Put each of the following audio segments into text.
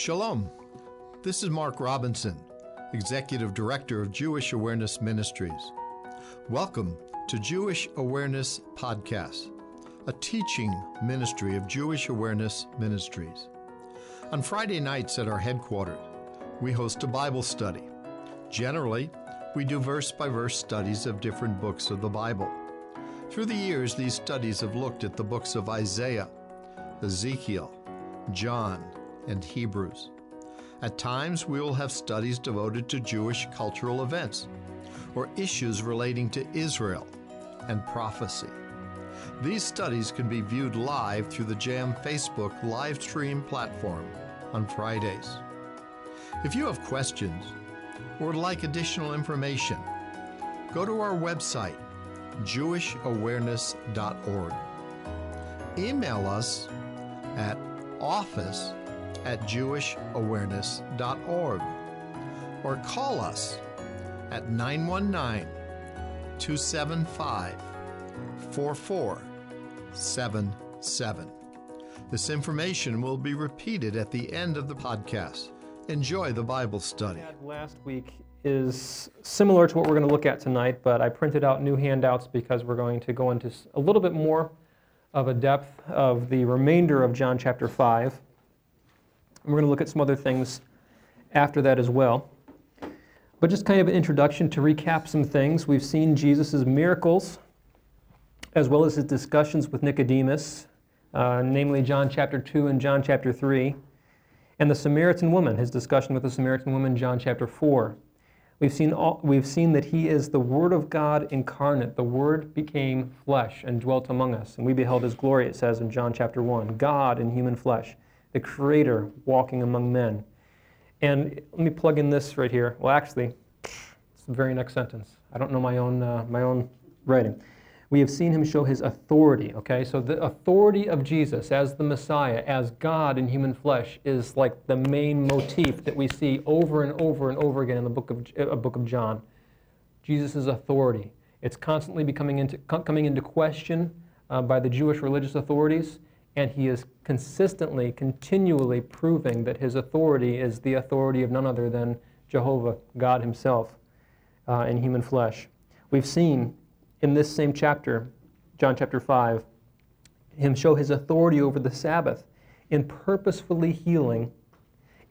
Shalom. This is Mark Robinson, Executive Director of Jewish Awareness Ministries. Welcome to Jewish Awareness Podcast, a teaching ministry of Jewish Awareness Ministries. On Friday nights at our headquarters, we host a Bible study. Generally, we do verse by verse studies of different books of the Bible. Through the years, these studies have looked at the books of Isaiah, Ezekiel, John, and Hebrews. At times, we will have studies devoted to Jewish cultural events or issues relating to Israel and prophecy. These studies can be viewed live through the JAM Facebook live stream platform on Fridays. If you have questions or would like additional information, go to our website, jewishawareness.org. Email us at office at jewishawareness.org or call us at 919 275 4477. This information will be repeated at the end of the podcast. Enjoy the Bible study. Last week is similar to what we're going to look at tonight, but I printed out new handouts because we're going to go into a little bit more of a depth of the remainder of John chapter 5. We're going to look at some other things after that as well. But just kind of an introduction to recap some things. We've seen Jesus' miracles as well as his discussions with Nicodemus, uh, namely John chapter 2 and John chapter 3, and the Samaritan woman, his discussion with the Samaritan woman, John chapter 4. We've seen, all, we've seen that he is the Word of God incarnate. The Word became flesh and dwelt among us, and we beheld his glory, it says in John chapter 1. God in human flesh, the Creator walking among men. And let me plug in this right here. Well, actually, it's the very next sentence. I don't know my own, uh, my own writing we have seen him show his authority. Okay, so the authority of Jesus as the Messiah, as God in human flesh, is like the main motif that we see over and over and over again in the book of, uh, book of John. Jesus' authority. It's constantly becoming into, coming into question uh, by the Jewish religious authorities, and he is consistently, continually proving that his authority is the authority of none other than Jehovah, God Himself, uh, in human flesh. We've seen in this same chapter, John chapter 5, him show his authority over the Sabbath in purposefully healing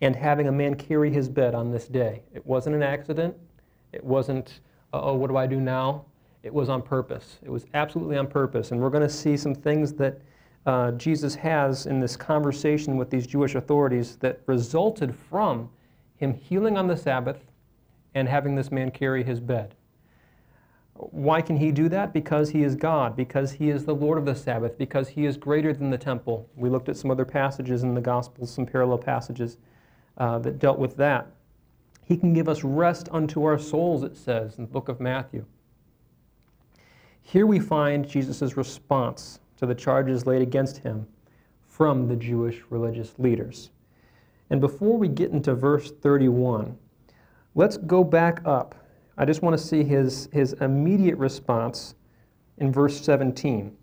and having a man carry his bed on this day. It wasn't an accident. It wasn't, oh, what do I do now? It was on purpose. It was absolutely on purpose. And we're going to see some things that uh, Jesus has in this conversation with these Jewish authorities that resulted from him healing on the Sabbath and having this man carry his bed. Why can he do that? Because he is God, because he is the Lord of the Sabbath, because he is greater than the temple. We looked at some other passages in the Gospels, some parallel passages uh, that dealt with that. He can give us rest unto our souls, it says in the book of Matthew. Here we find Jesus' response to the charges laid against him from the Jewish religious leaders. And before we get into verse 31, let's go back up I just want to see his, his immediate response in verse 17.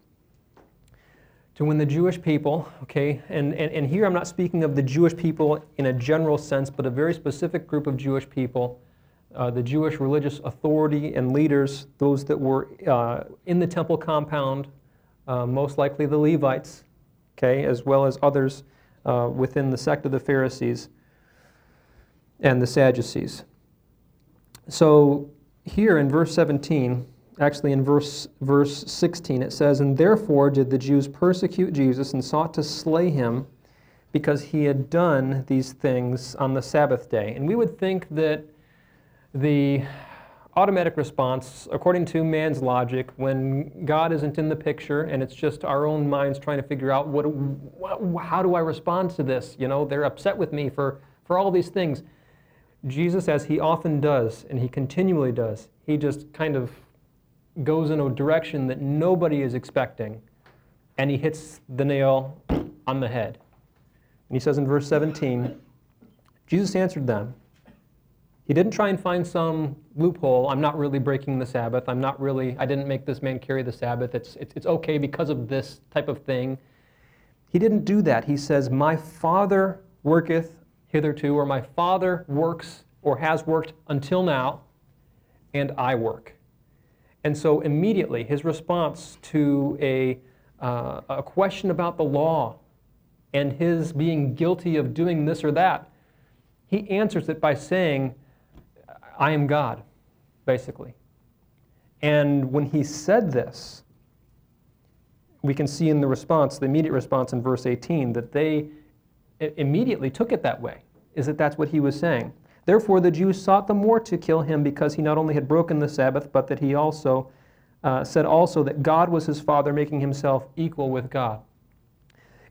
To when the Jewish people, okay, and, and, and here I'm not speaking of the Jewish people in a general sense, but a very specific group of Jewish people, uh, the Jewish religious authority and leaders, those that were uh, in the temple compound, uh, most likely the Levites, okay, as well as others uh, within the sect of the Pharisees and the Sadducees. So here in verse 17, actually in verse, verse 16, it says, And therefore did the Jews persecute Jesus and sought to slay him because he had done these things on the Sabbath day. And we would think that the automatic response, according to man's logic, when God isn't in the picture and it's just our own minds trying to figure out what, what how do I respond to this? You know, they're upset with me for, for all these things. Jesus, as he often does, and he continually does, he just kind of goes in a direction that nobody is expecting, and he hits the nail on the head. And he says in verse 17, Jesus answered them. He didn't try and find some loophole. I'm not really breaking the Sabbath. I'm not really, I didn't make this man carry the Sabbath. It's, it's, it's okay because of this type of thing. He didn't do that. He says, My Father worketh hitherto, or my Father works or has worked until now, and I work. And so immediately his response to a, uh, a question about the law and his being guilty of doing this or that, he answers it by saying, I am God, basically. And when he said this, we can see in the response, the immediate response in verse 18, that they immediately took it that way, is that that's what he was saying. Therefore, the Jews sought the more to kill him because he not only had broken the Sabbath, but that he also uh, said also that God was his father, making himself equal with God.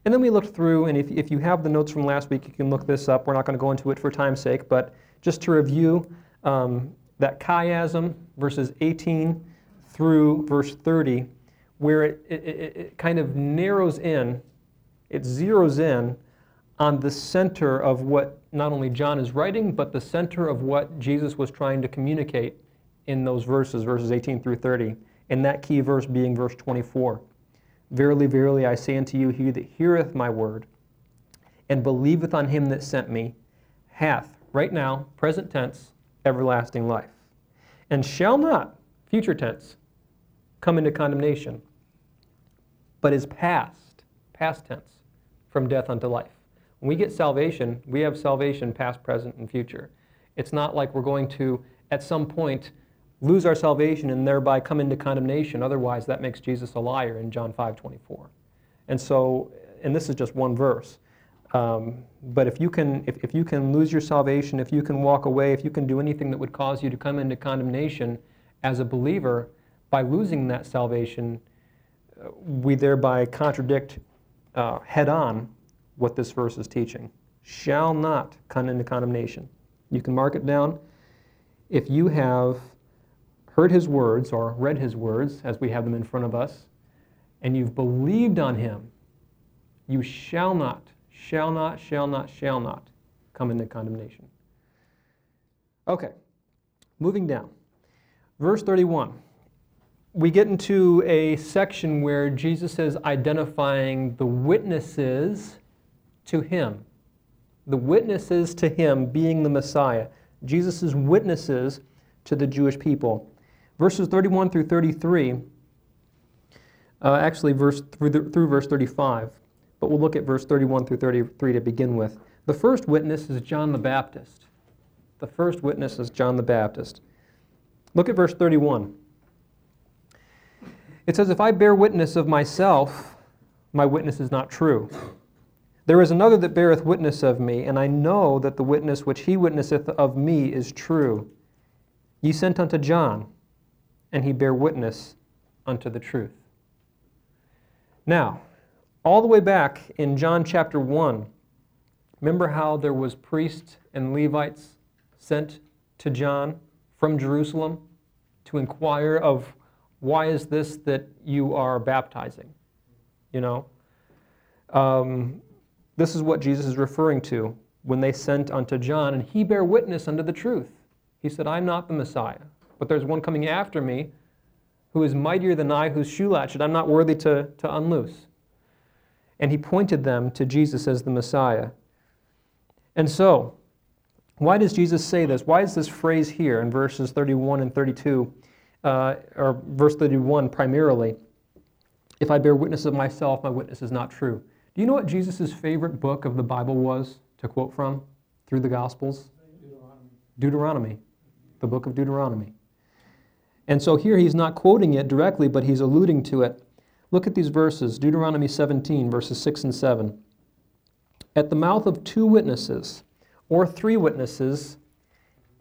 And then we looked through, and if, if you have the notes from last week, you can look this up. We're not going to go into it for time's sake, but just to review um, that chiasm, verses 18 through verse 30, where it, it, it, kind of narrows in, it zeroes in on the center of what not only John is writing, but the center of what Jesus was trying to communicate in those verses, verses 18 through 30, and that key verse being verse 24. Verily, verily, I say unto you, he that heareth my word and believeth on him that sent me hath, right now, present tense, everlasting life, and shall not, future tense, come into condemnation, but is past, past tense, from death unto life. When we get salvation, we have salvation past, present, and future. It's not like we're going to, at some point, lose our salvation and thereby come into condemnation. Otherwise, that makes Jesus a liar in John 5 24. And so, and this is just one verse. Um, but if you can, if, if you can lose your salvation, if you can walk away, if you can do anything that would cause you to come into condemnation as a believer, by losing that salvation, uh, we thereby contradict uh, head on what this verse is teaching. Shall not come into condemnation. You can mark it down. If you have heard his words or read his words as we have them in front of us, and you've believed on him, you shall not, shall not, shall not, shall not come into condemnation. Okay, moving down. Verse 31. We get into a section where Jesus is identifying the witnesses to him. The witnesses to him being the Messiah. Jesus' witnesses to the Jewish people. Verses 31 through 33, uh, actually verse through, the, through verse 35, but we'll look at verse 31 through 33 to begin with. The first witness is John the Baptist. The first witness is John the Baptist. Look at verse 31. It says, If I bear witness of myself, my witness is not true. There is another that beareth witness of me, and I know that the witness which he witnesseth of me is true. Ye sent unto John, and he bare witness unto the truth. Now, all the way back in John chapter 1, remember how there was priests and Levites sent to John from Jerusalem to inquire of why is this that you are baptizing? You know? Um, this is what Jesus is referring to when they sent unto John, and he bare witness unto the truth. He said, I'm not the Messiah, but there's one coming after me who is mightier than I, whose shoe latchet I'm not worthy to, to unloose. And he pointed them to Jesus as the Messiah. And so, why does Jesus say this? Why is this phrase here in verses 31 and 32, uh, or verse 31 primarily? If I bear witness of myself, my witness is not true. Do you know what Jesus' favorite book of the Bible was to quote from through the Gospels? Deuteronomy. Deuteronomy, the book of Deuteronomy. And so here he's not quoting it directly, but he's alluding to it. Look at these verses Deuteronomy 17, verses 6 and 7. At the mouth of two witnesses, or three witnesses,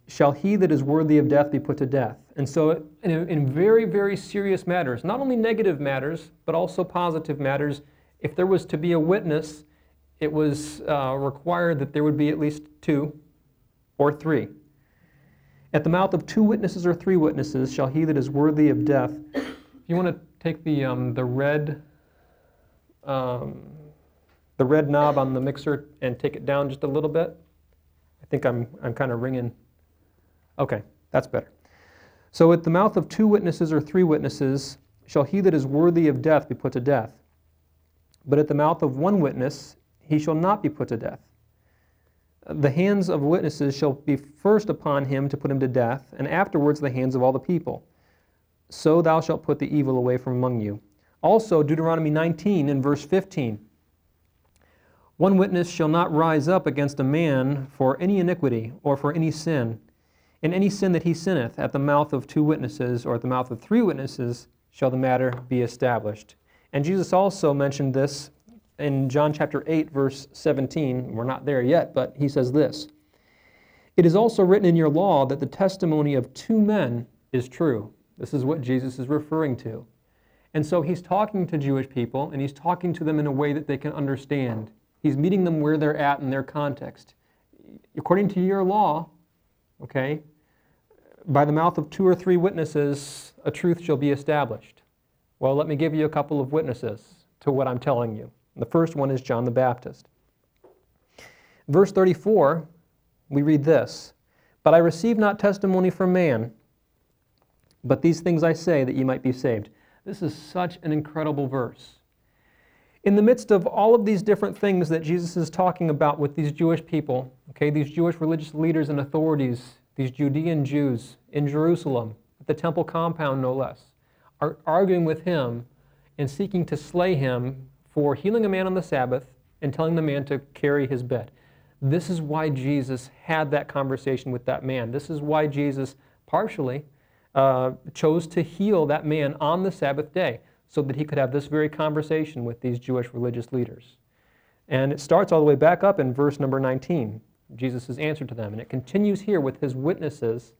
shall he that is worthy of death be put to death. And so, in, in very, very serious matters, not only negative matters, but also positive matters, if there was to be a witness, it was uh, required that there would be at least two or three. At the mouth of two witnesses or three witnesses shall he that is worthy of death. If you want to take the, um, the red um, the red knob on the mixer and take it down just a little bit. I think I'm, I'm kind of ringing. Okay, that's better. So at the mouth of two witnesses or three witnesses shall he that is worthy of death be put to death. But at the mouth of one witness he shall not be put to death. The hands of witnesses shall be first upon him to put him to death, and afterwards the hands of all the people. So thou shalt put the evil away from among you. Also, Deuteronomy 19 and verse 15. One witness shall not rise up against a man for any iniquity or for any sin. In any sin that he sinneth, at the mouth of two witnesses or at the mouth of three witnesses shall the matter be established. And Jesus also mentioned this in John chapter 8, verse 17. We're not there yet, but he says this It is also written in your law that the testimony of two men is true. This is what Jesus is referring to. And so he's talking to Jewish people, and he's talking to them in a way that they can understand. He's meeting them where they're at in their context. According to your law, okay, by the mouth of two or three witnesses, a truth shall be established. Well, let me give you a couple of witnesses to what I'm telling you. The first one is John the Baptist. Verse 34, we read this But I receive not testimony from man, but these things I say that you might be saved. This is such an incredible verse in the midst of all of these different things that Jesus is talking about with these Jewish people, okay, these Jewish religious leaders and authorities, these Judean Jews in Jerusalem, at the temple compound no less, are arguing with him and seeking to slay him for healing a man on the Sabbath and telling the man to carry his bed. This is why Jesus had that conversation with that man. This is why Jesus partially uh, chose to heal that man on the Sabbath day so that he could have this very conversation with these Jewish religious leaders. And it starts all the way back up in verse number 19, Jesus' answer to them. And it continues here with his witnesses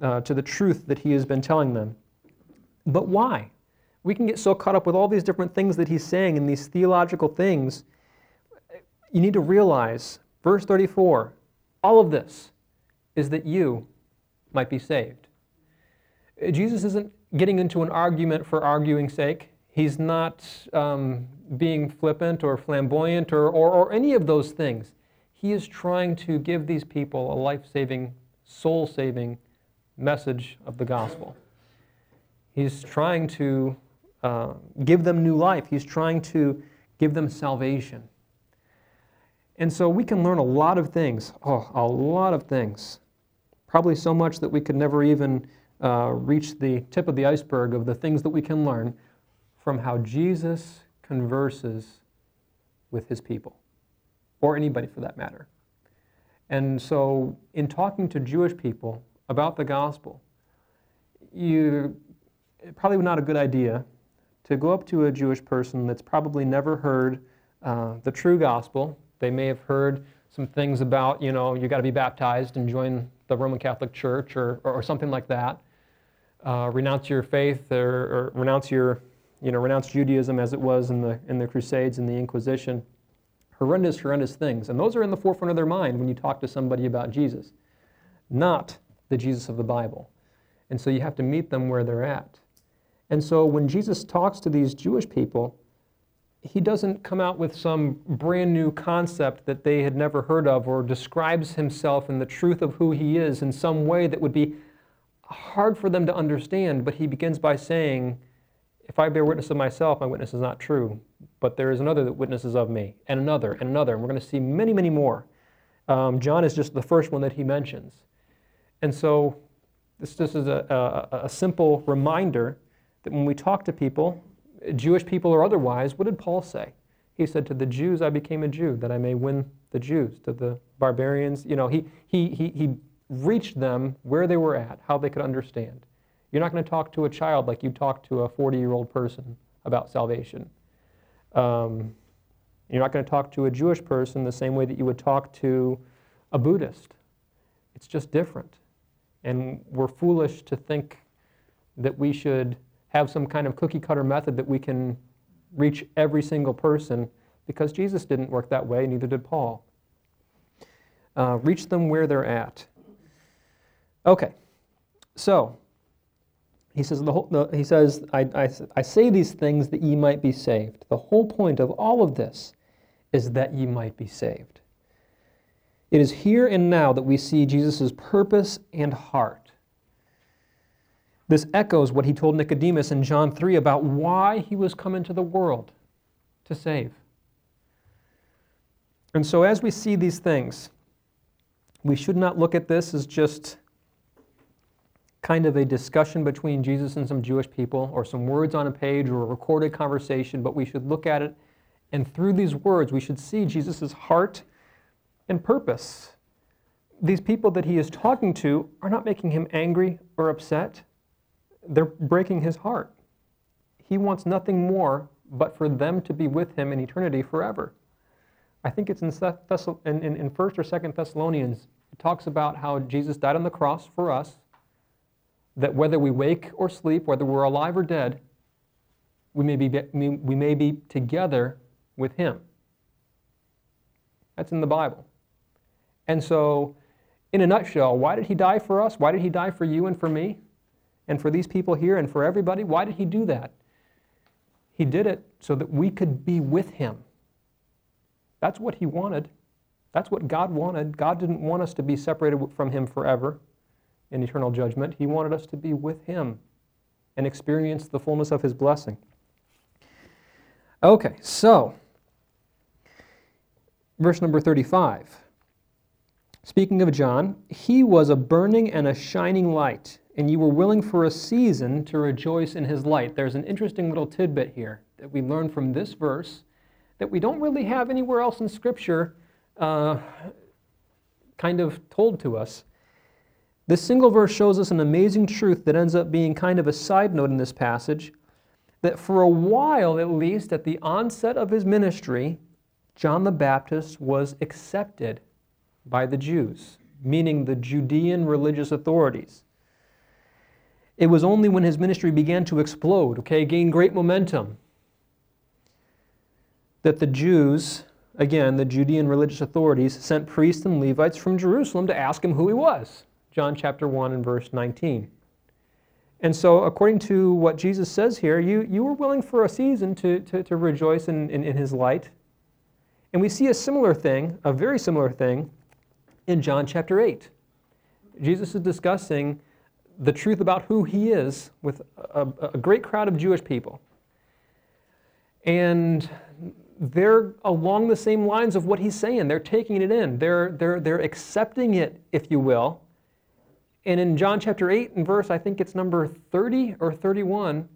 uh, to the truth that he has been telling them. But why? We can get so caught up with all these different things that he's saying and these theological things. You need to realize, verse 34, all of this is that you might be saved. Jesus isn't getting into an argument for arguing's sake. He's not um, being flippant or flamboyant or, or, or any of those things. He is trying to give these people a life saving, soul saving message of the gospel. He's trying to uh, give them new life, he's trying to give them salvation. And so we can learn a lot of things, oh, a lot of things. Probably so much that we could never even uh, reach the tip of the iceberg of the things that we can learn from how Jesus converses with his people, or anybody for that matter. And so, in talking to Jewish people about the gospel, you probably not a good idea to go up to a Jewish person that's probably never heard uh, the true gospel. They may have heard some things about, you know, you got to be baptized and join the Roman Catholic Church or, or, or something like that uh, renounce your faith or, or, renounce your, you know, renounce Judaism as it was in the, in the Crusades and the Inquisition. Horrendous, horrendous things. And those are in the forefront of their mind when you talk to somebody about Jesus, not the Jesus of the Bible. And so you have to meet them where they're at. And so when Jesus talks to these Jewish people, he doesn't come out with some brand new concept that they had never heard of or describes himself and the truth of who he is in some way that would be hard for them to understand, but he begins by saying, If I bear witness of myself, my witness is not true. But there is another that witnesses of me, and another, and another. And we're going to see many, many more. Um, John is just the first one that he mentions. And so this, this is a, a, a simple reminder that when we talk to people, Jewish people or otherwise, what did Paul say? He said, To the Jews I became a Jew, that I may win the Jews. To the barbarians, you know, he, he, he, he reach them where they were at, how they could understand. You're not going to talk to a child like you talk to a 40 year old person about salvation. Um, you're not going to talk to a Jewish person the same way that you would talk to a Buddhist. It's just different. And we're foolish to think that we should have some kind of cookie cutter method that we can reach every single person because Jesus didn't work that way, neither did Paul. Uh, reach them where they're at. Okay, so he says, the whole, the, he says I, I, I say these things that ye might be saved. The whole point of all of this is that ye might be saved. It is here and now that we see Jesus' purpose and heart. This echoes what he told Nicodemus in John 3 about why he was come into the world to save. And so, as we see these things, We should not look at this as just kind of a discussion between Jesus and some Jewish people, or some words on a page, or a recorded conversation, but we should look at it, and through these words, we should see Jesus' heart and purpose. These people that he is talking to are not making him angry or upset, they're breaking his heart. He wants nothing more but for them to be with him in eternity forever. I think it's in, in, in 1st or 2nd Thessalonians, it talks about how Jesus died on the cross for us that whether we wake or sleep, whether we're alive or dead, we may be, we may be together with Him. That's in the Bible. And so, in a nutshell, why did He die for us? Why did He die for you and for me? And for these people here and for everybody? Why did He do that? He did it so that we could be with Him. That's what He wanted. That's what God wanted. God didn't want us to be separated from Him forever in eternal judgment. He wanted us to be with Him and experience the fullness of His blessing. Okay, so, verse number 35. Speaking of John, he was a burning and a shining light, and you were willing for a season to rejoice in his light. There's an interesting little tidbit here that we learn from this verse that we don't really have anywhere else in Scripture uh, kind of told to us. This single verse shows us an amazing truth that ends up being kind of a side note in this passage that for a while, at least, at the onset of his ministry, John the Baptist was accepted by the Jews, meaning the Judean religious authorities. It was only when his ministry began to explode, okay, gain great momentum, that the Jews, again, the Judean religious authorities, sent priests and Levites from Jerusalem to ask him who he was. John chapter 1 and verse 19. And so, according to what Jesus says here, you, you were willing for a season to, to, to rejoice in, in, in his light. And we see a similar thing, a very similar thing, in John chapter 8. Jesus is discussing the truth about who he is with a, a great crowd of Jewish people. And they're along the same lines of what he's saying. They're taking it in, they're, they're, they're accepting it, if you will. And in John chapter 8 and verse, I think it's number 30 or 31,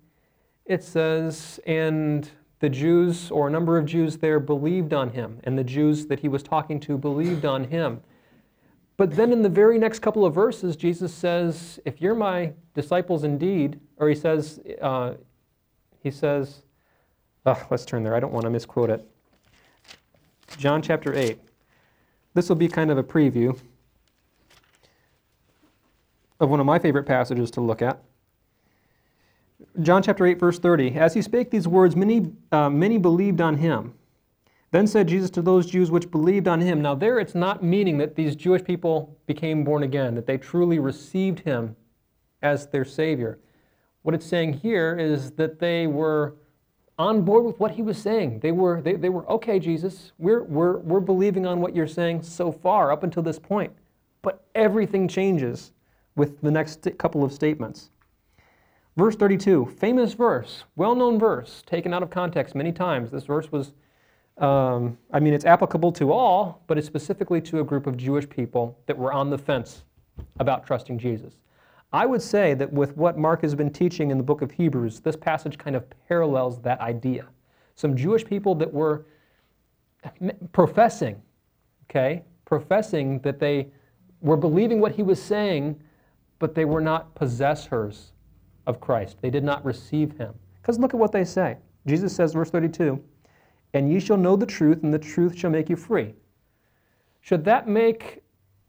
it says, And the Jews, or a number of Jews there, believed on him, and the Jews that he was talking to believed on him. But then in the very next couple of verses, Jesus says, If you're my disciples indeed, or he says, uh, he says, oh, let's turn there. I don't want to misquote it. John chapter 8. This will be kind of a preview of one of my favorite passages to look at. John chapter 8, verse 30. As he spake these words, many, uh, many believed on him. Then said Jesus to those Jews which believed on him. Now, there it's not meaning that these Jewish people became born again, that they truly received him as their Savior. What it's saying here is that they were on board with what he was saying. They were, they, they were okay, Jesus, we're, we're, we're believing on what you're saying so far up until this point. But everything changes with the next couple of statements. Verse 32, famous verse, well known verse, taken out of context many times. This verse was, um, I mean, it's applicable to all, but it's specifically to a group of Jewish people that were on the fence about trusting Jesus. I would say that with what Mark has been teaching in the book of Hebrews, this passage kind of parallels that idea. Some Jewish people that were professing, okay, professing that they were believing what he was saying, but they were not possessors of Christ. They did not receive him. Because look at what they say. Jesus says, verse 32, and ye shall know the truth, and the truth shall make you free. Should that make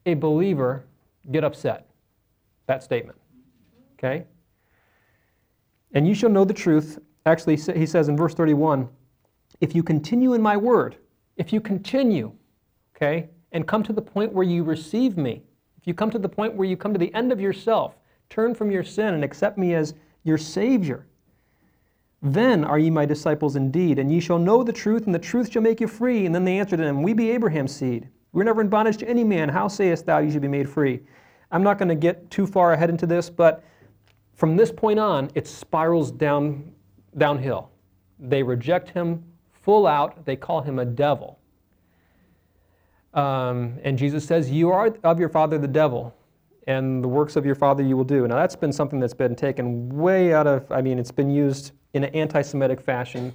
a believer get upset? That statement. Okay? And you shall know the truth. Actually, he says in verse 31, if you continue in my word, if you continue, okay, and come to the point where you receive me, if you come to the point where you come to the end of yourself, turn from your sin and accept me as your Savior, then are ye my disciples indeed, and ye shall know the truth, and the truth shall make you free. And then they answered him, We be Abraham's seed. We're never in bondage to any man. How sayest thou you should be made free? I'm not going to get too far ahead into this, but from this point on, it spirals down, downhill. They reject him full out, they call him a devil. Um, and Jesus says, You are of your father the devil, and the works of your father you will do. Now, that's been something that's been taken way out of, I mean, it's been used in an anti Semitic fashion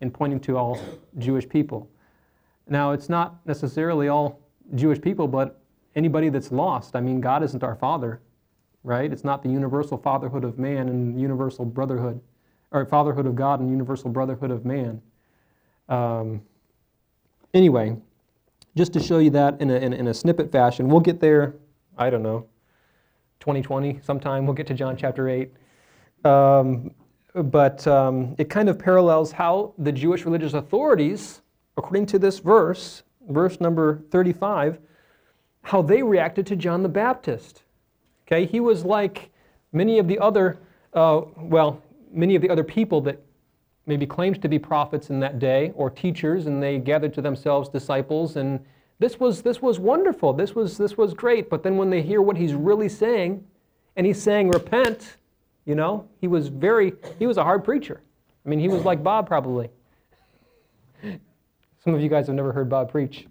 in pointing to all Jewish people. Now, it's not necessarily all Jewish people, but anybody that's lost. I mean, God isn't our father, right? It's not the universal fatherhood of man and universal brotherhood, or fatherhood of God and universal brotherhood of man. Um, anyway, just to show you that in a, in, in a snippet fashion, we'll get there, I don't know, 2020 sometime, we'll get to John chapter 8. Um, but um, it kind of parallels how the Jewish religious authorities, according to this verse, verse number 35, how they reacted to John the Baptist. Okay, he was like many of the other, uh, well, many of the other people that maybe claimed to be prophets in that day or teachers, and they gathered to themselves disciples. And this was this was wonderful. This was this was great. But then when they hear what he's really saying, and he's saying repent, you know, he was very he was a hard preacher. I mean, he was like Bob probably. Some of you guys have never heard Bob preach.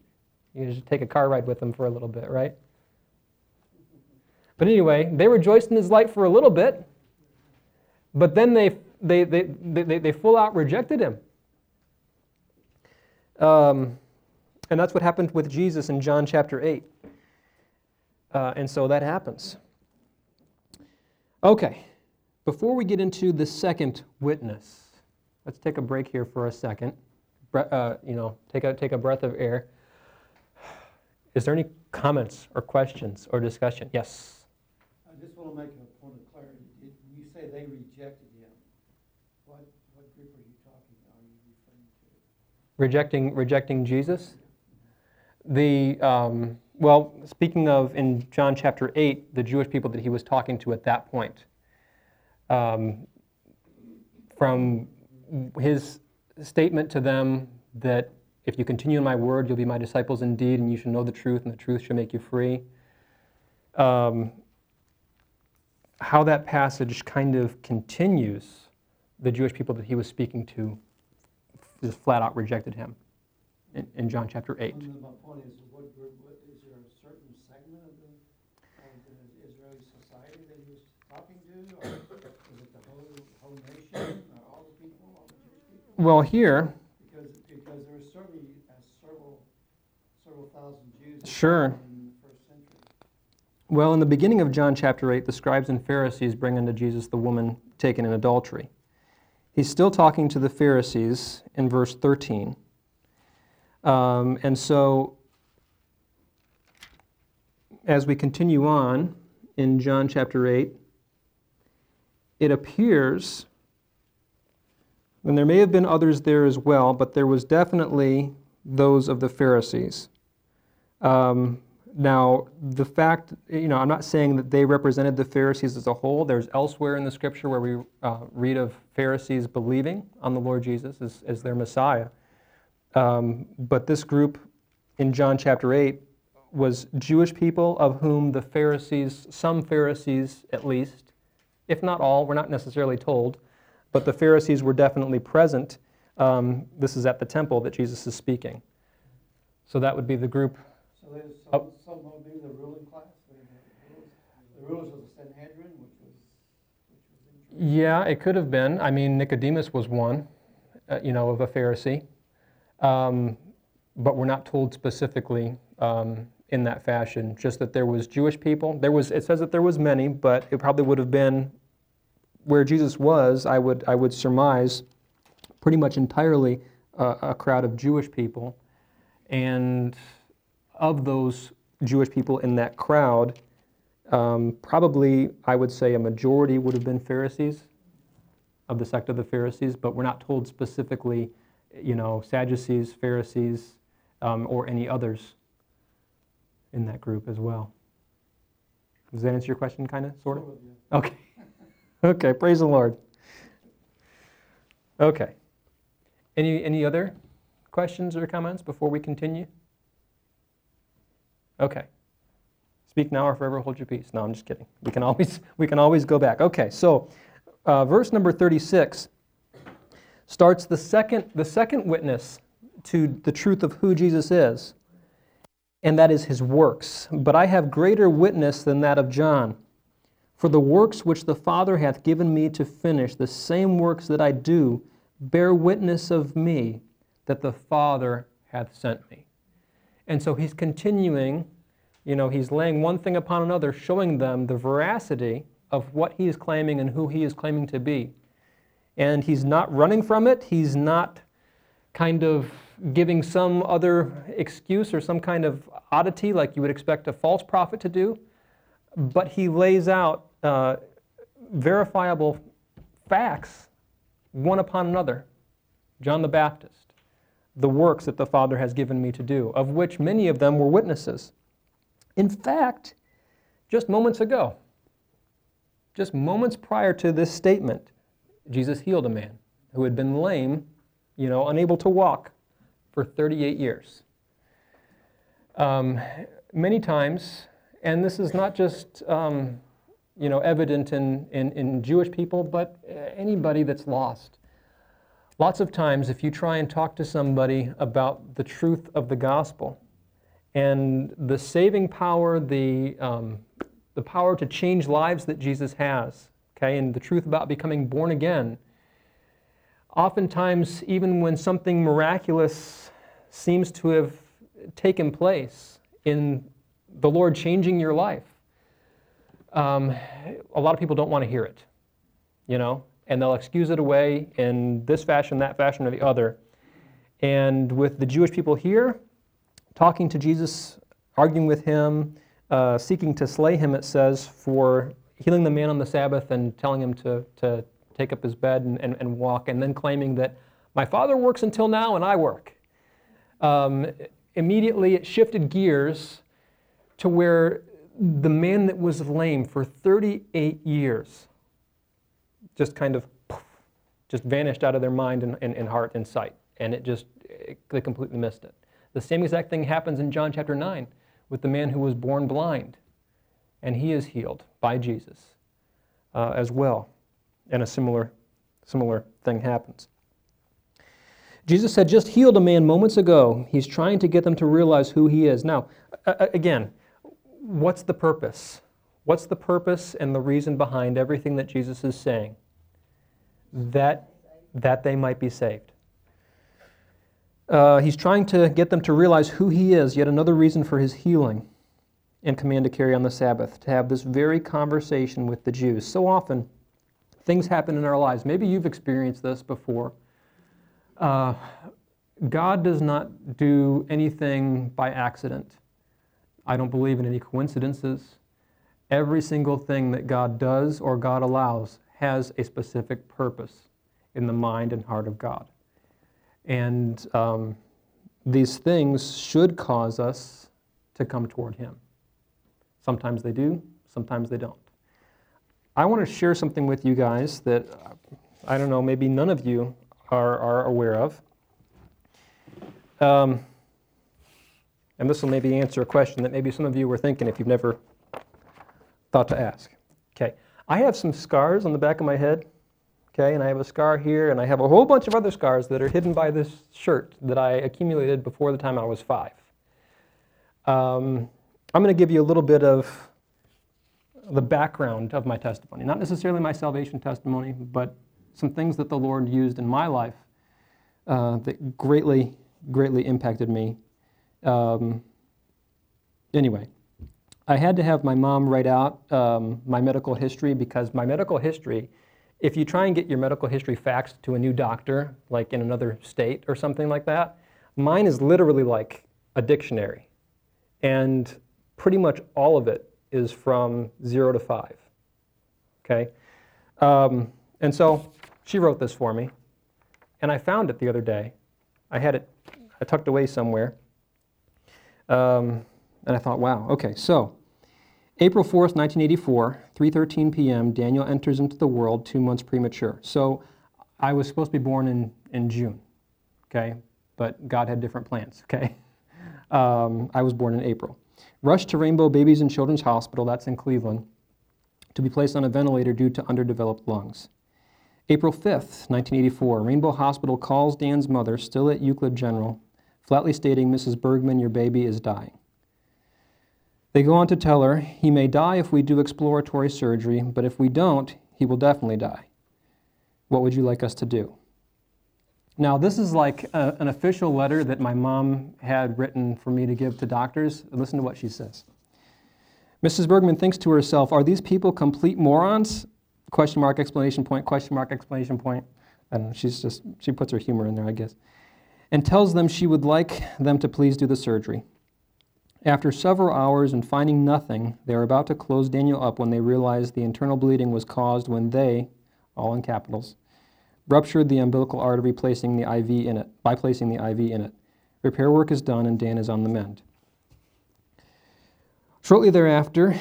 You should take a car ride with him for a little bit, right? But anyway, they rejoiced in his light for a little bit, but then they, they, they, they, they full out rejected him. Um, and that's what happened with Jesus in John chapter 8. Uh, and so that happens. Okay, before we get into the second witness, let's take a break here for a second. Bre- uh, you know, take a, take a breath of air. Is there any comments or questions or discussion? Yes. I just want to make a point of clarity. Did you say they rejected him? What, what group are you talking, are you referring to? Rejecting, rejecting Jesus? The, um, well, speaking of in John chapter 8, the Jewish people that he was talking to at that point, um, from his statement to them that if you continue in my word, you'll be my disciples indeed, and you shall know the truth, and the truth shall make you free. Um, how that passage kind of continues the Jewish people that he was speaking to just flat out rejected him in, in John chapter 8. And my point is, what group, what, is there a certain segment of the, of the Israeli society that he was talking to? Or is it the whole, whole nation, or all the people, all the Jewish people? Well, here, Because, because there were certainly uh, several, several thousand Jews. Sure. In the first century. well, in the beginning of John chapter 8, the scribes and Pharisees bring unto Jesus the woman taken in adultery. He's still talking to the Pharisees in verse 13. Um, and so, as we continue on in John chapter 8, it appears, and there may have been others there as well, but there was definitely those of the Pharisees. Um, now, the fact, you know, I'm not saying that they represented the Pharisees as a whole. There's elsewhere in the scripture where we uh, read of Pharisees believing on the Lord Jesus as, as their Messiah. Um, but this group in John chapter 8 was Jewish people of whom the Pharisees, some Pharisees at least, if not all, we're not necessarily told, but the Pharisees were definitely present. Um, this is at the temple that Jesus is speaking. So that would be the group. So there's Oh. some, some will be the ruling class, the rulers, the rulers of the Sanhedrin, which was, which was interesting. Yeah, it could have been. I mean, Nicodemus was one, uh, you know, of a Pharisee. Um, but we're not told specifically um, in that fashion. Just that there was Jewish people. There was. It says that there was many, but it probably would have been where Jesus was. I would. I would surmise pretty much entirely uh, a crowd of Jewish people, and of those Jewish people in that crowd, um, probably I would say a majority would have been Pharisees of the sect of the Pharisees, but we're not told specifically, you know, Sadducees, Pharisees, um, or any others in that group as well. Does that answer your question, kind of, sort of? Some of you. Okay. okay, praise the Lord. Okay. Any, any other questions or comments before we continue? Okay. Speak now or forever hold your peace. No, I'm just kidding. We can always, we can always go back. Okay, so uh, verse number 36 starts the second, the second witness to the truth of who Jesus is. and that is his works. But I have greater witness than that of John. For the works which the Father hath given me to finish, the same works that I do, bear witness of me that the Father hath sent me. And so he's continuing, you know, he's laying one thing upon another, showing them the veracity of what he is claiming and who he is claiming to be. And he's not running from it, he's not kind of giving some other excuse or some kind of oddity like you would expect a false prophet to do, but he lays out uh, verifiable facts one upon another. John the Baptist, the works that the Father has given me to do, of which many of them were witnesses. In fact, just moments ago, just moments prior to this statement, Jesus healed a man who had been lame, you know, unable to walk for 38 years. Um, many times, and this is not just um, you know, evident in, in, in Jewish people, but anybody that's lost. Lots of times, if you try and talk to somebody about the truth of the gospel and the saving power, the, um, the power to change lives that Jesus has, okay, and the truth about becoming born again, oftentimes, even when something miraculous seems to have taken place in the Lord changing your life, um, a lot of people don't want to hear it, you know, and they'll excuse it away in this fashion, that fashion, or the other. And with the Jewish people here, talking to Jesus, arguing with him, uh, seeking to slay him, it says, for healing the man on the Sabbath and telling him to, to take up his bed and, and, and walk, and then claiming that my father works until now and I work. Um, immediately it shifted gears to where the man that was lame for 38 years just kind of just vanished out of their mind and, and, and heart and sight. And it just, it, they completely missed it. The same exact thing happens in John chapter 9 with the man who was born blind. And he is healed by Jesus uh, as well. And a similar, similar thing happens. Jesus had just healed a man moments ago. He's trying to get them to realize who he is. Now, again, what's the purpose? What's the purpose and the reason behind everything that Jesus is saying? That, that they might be saved. Uh, he's trying to get them to realize who he is, yet another reason for his healing and command to carry on the Sabbath, to have this very conversation with the Jews. So often, things happen in our lives. Maybe you've experienced this before. Uh, God does not do anything by accident. I don't believe in any coincidences. Every single thing that God does or God allows has a specific purpose in the mind and heart of God. And um, these things should cause us to come toward Him. Sometimes they do, sometimes they don't. I want to share something with you guys that I don't know, maybe none of you are, are aware of. Um, and this will maybe answer a question that maybe some of you were thinking if you've never thought to ask. Okay, I have some scars on the back of my head, okay, and I have a scar here, and I have a whole bunch of other scars that are hidden by this shirt that I accumulated before the time I was five. Um, I'm going to give you a little bit of the background of my testimony. Not necessarily my salvation testimony, but some things that the Lord used in my life uh, that greatly, greatly impacted me um, anyway, I had to have my mom write out um, my medical history because my medical history, if you try and get your medical history faxed to a new doctor, like in another state or something like that, mine is literally like a dictionary. And pretty much all of it is from zero to five. Okay? Um, and so she wrote this for me. And I found it the other day. I had it I tucked away somewhere. Um, and I thought, wow, okay, so April 4th, 1984, 3:13 p.m., Daniel enters into the world 2 months premature. So I was supposed to be born in in June. Okay? But God had different plans, okay? Um, I was born in April. Rushed to Rainbow Babies and Children's Hospital, that's in Cleveland, to be placed on a ventilator due to underdeveloped lungs. April 5th, 1984, Rainbow Hospital calls Dan's mother, still at Euclid General, flatly stating, Mrs. Bergman, your baby is dying. They go on to tell her, He may die if we do exploratory surgery, but if we don't, he will definitely die. What would you like us to do? Now, this is like a, an official letter that my mom had written for me to give to doctors. Listen to what she says. Mrs. Bergman thinks to herself, Are these people complete morons? Question mark, explanation point, question mark, explanation point. Know, she's just, she puts her humor in there, I guess. And tells them she would like them to please do the surgery. After several hours and finding nothing, they are about to close Daniel up when they realize the internal bleeding was caused when they, all in capitals, ruptured the umbilical artery placing the IV in it, by placing the IV in it. Repair work is done and Dan is on the mend. Shortly thereafter,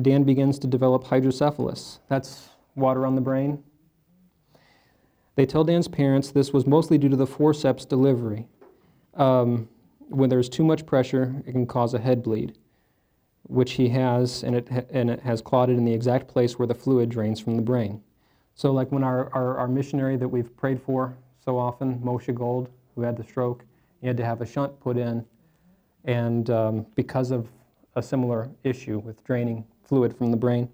Dan begins to develop hydrocephalus. That's water on the brain. They tell Dan's parents this was mostly due to the forceps delivery. Um, when there's too much pressure, it can cause a head bleed, which he has, and it, and it has clotted in the exact place where the fluid drains from the brain. So, like when our, our, our missionary that we've prayed for so often, Moshe Gold, who had the stroke, he had to have a shunt put in, and um, because of a similar issue with draining fluid from the brain.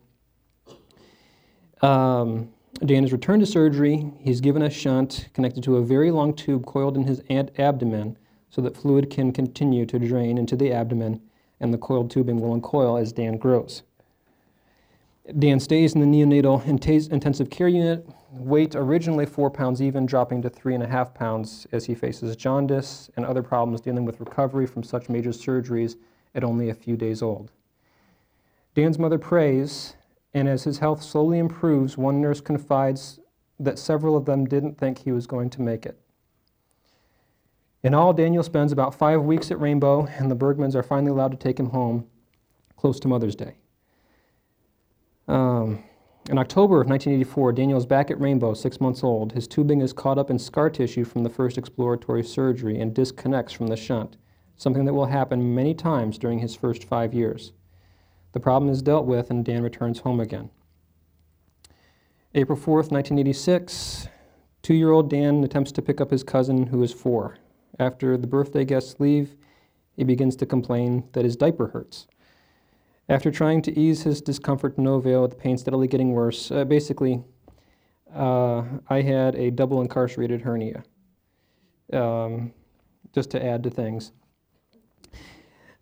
Um, Dan is returned to surgery. He's given a shunt connected to a very long tube coiled in his abdomen so that fluid can continue to drain into the abdomen and the coiled tubing will uncoil as Dan grows. Dan stays in the neonatal intensive care unit, weight originally four pounds even, dropping to three and a half pounds as he faces jaundice and other problems dealing with recovery from such major surgeries at only a few days old. Dan's mother prays, and as his health slowly improves, one nurse confides that several of them didn't think he was going to make it. In all, Daniel spends about five weeks at Rainbow, and the Bergmans are finally allowed to take him home close to Mother's Day. Um, in October of 1984, Daniel is back at Rainbow, six months old. His tubing is caught up in scar tissue from the first exploratory surgery and disconnects from the shunt, something that will happen many times during his first five years. The problem is dealt with, and Dan returns home again. April 4th, 1986, two year old Dan attempts to pick up his cousin, who is four. After the birthday guests leave, he begins to complain that his diaper hurts. After trying to ease his discomfort to no avail, with the pain steadily getting worse, uh, basically, uh, I had a double incarcerated hernia, um, just to add to things.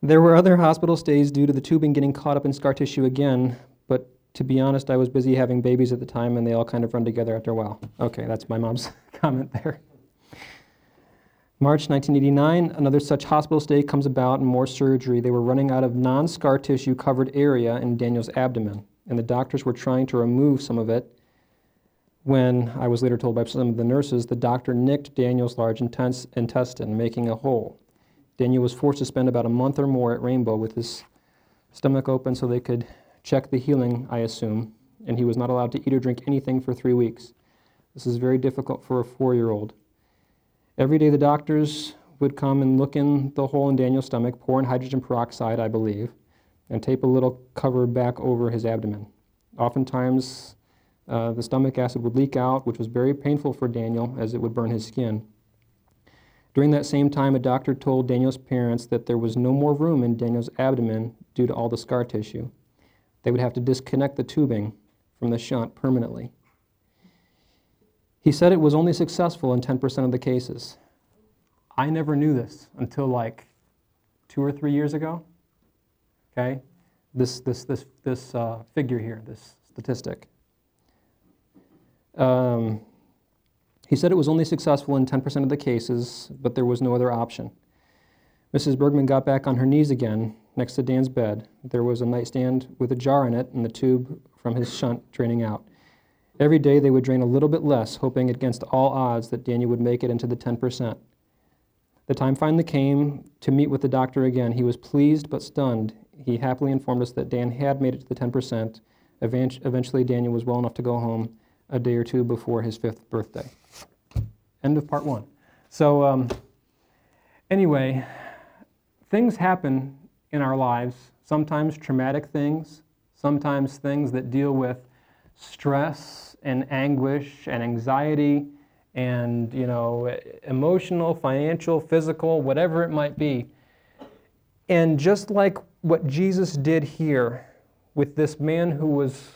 There were other hospital stays due to the tubing getting caught up in scar tissue again, but to be honest, I was busy having babies at the time and they all kind of run together after a while. Okay, that's my mom's comment there. March 1989, another such hospital stay comes about and more surgery. They were running out of non scar tissue covered area in Daniel's abdomen, and the doctors were trying to remove some of it. When I was later told by some of the nurses, the doctor nicked Daniel's large intestine, making a hole. Daniel was forced to spend about a month or more at Rainbow with his stomach open so they could check the healing, I assume, and he was not allowed to eat or drink anything for three weeks. This is very difficult for a four year old. Every day the doctors would come and look in the hole in Daniel's stomach, pour in hydrogen peroxide, I believe, and tape a little cover back over his abdomen. Oftentimes, uh, the stomach acid would leak out, which was very painful for Daniel as it would burn his skin. During that same time, a doctor told Daniel's parents that there was no more room in Daniel's abdomen due to all the scar tissue. They would have to disconnect the tubing from the shunt permanently. He said it was only successful in 10% of the cases. I never knew this until like two or three years ago. Okay? This, this, this, this uh, figure here, this statistic. Um, he said it was only successful in 10% of the cases, but there was no other option. Mrs. Bergman got back on her knees again next to Dan's bed. There was a nightstand with a jar in it and the tube from his shunt draining out. Every day they would drain a little bit less, hoping against all odds that Daniel would make it into the 10%. The time finally came to meet with the doctor again. He was pleased but stunned. He happily informed us that Dan had made it to the 10%. Eventually, Daniel was well enough to go home a day or two before his fifth birthday. End of part one. So, um, anyway, things happen in our lives, sometimes traumatic things, sometimes things that deal with stress and anguish and anxiety and you know emotional financial physical whatever it might be And just like what Jesus did here with this man who was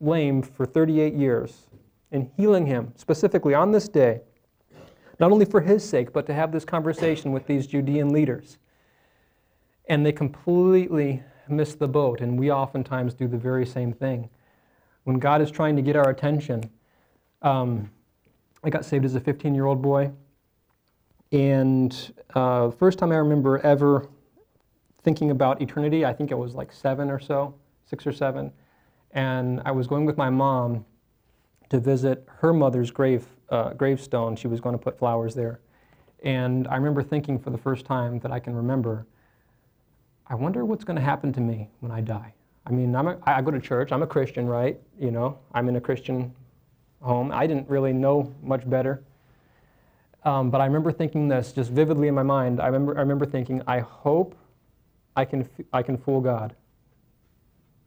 lame for 38 years and healing him specifically on this day, not only for his sake, but to have this conversation with these Judean leaders. And they completely missed the boat, and we oftentimes do the very same thing. When God is trying to get our attention, um, I got saved as a 15 year old boy. And uh, first time I remember ever thinking about eternity, I think it was like seven or so, six or seven. And I was going with my mom to visit her mother's grave, uh, gravestone. She was going to put flowers there. And I remember thinking for the first time that I can remember, I wonder what's going to happen to me when I die. I mean, I'm a, I go to church. I'm a Christian, right? You know, I'm in a Christian home. I didn't really know much better. Um, but I remember thinking this just vividly in my mind. I remember, I remember thinking, I hope I can, I can fool God.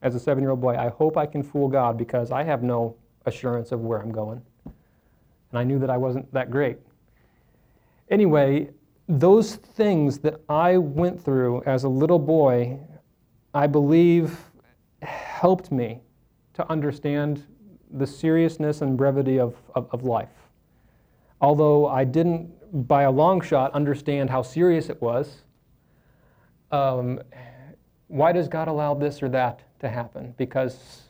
As a seven year old boy, I hope I can fool God because I have no assurance of where I'm going. And I knew that I wasn't that great. Anyway, those things that I went through as a little boy, I believe helped me to understand the seriousness and brevity of, of, of life. Although I didn't, by a long shot, understand how serious it was, um, why does God allow this or that to happen? Because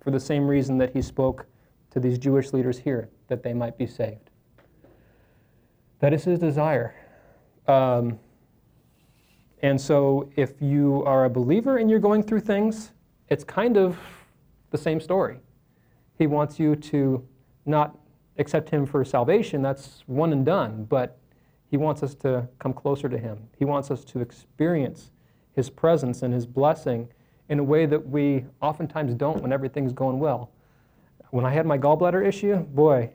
for the same reason that He spoke to these Jewish leaders here, that they might be saved. That is His desire. Um, and so, if you are a believer and you're going through things, it's kind of the same story. He wants you to not accept Him for salvation, that's one and done, but He wants us to come closer to Him. He wants us to experience His presence and His blessing in a way that we oftentimes don't when everything's going well. When I had my gallbladder issue, boy,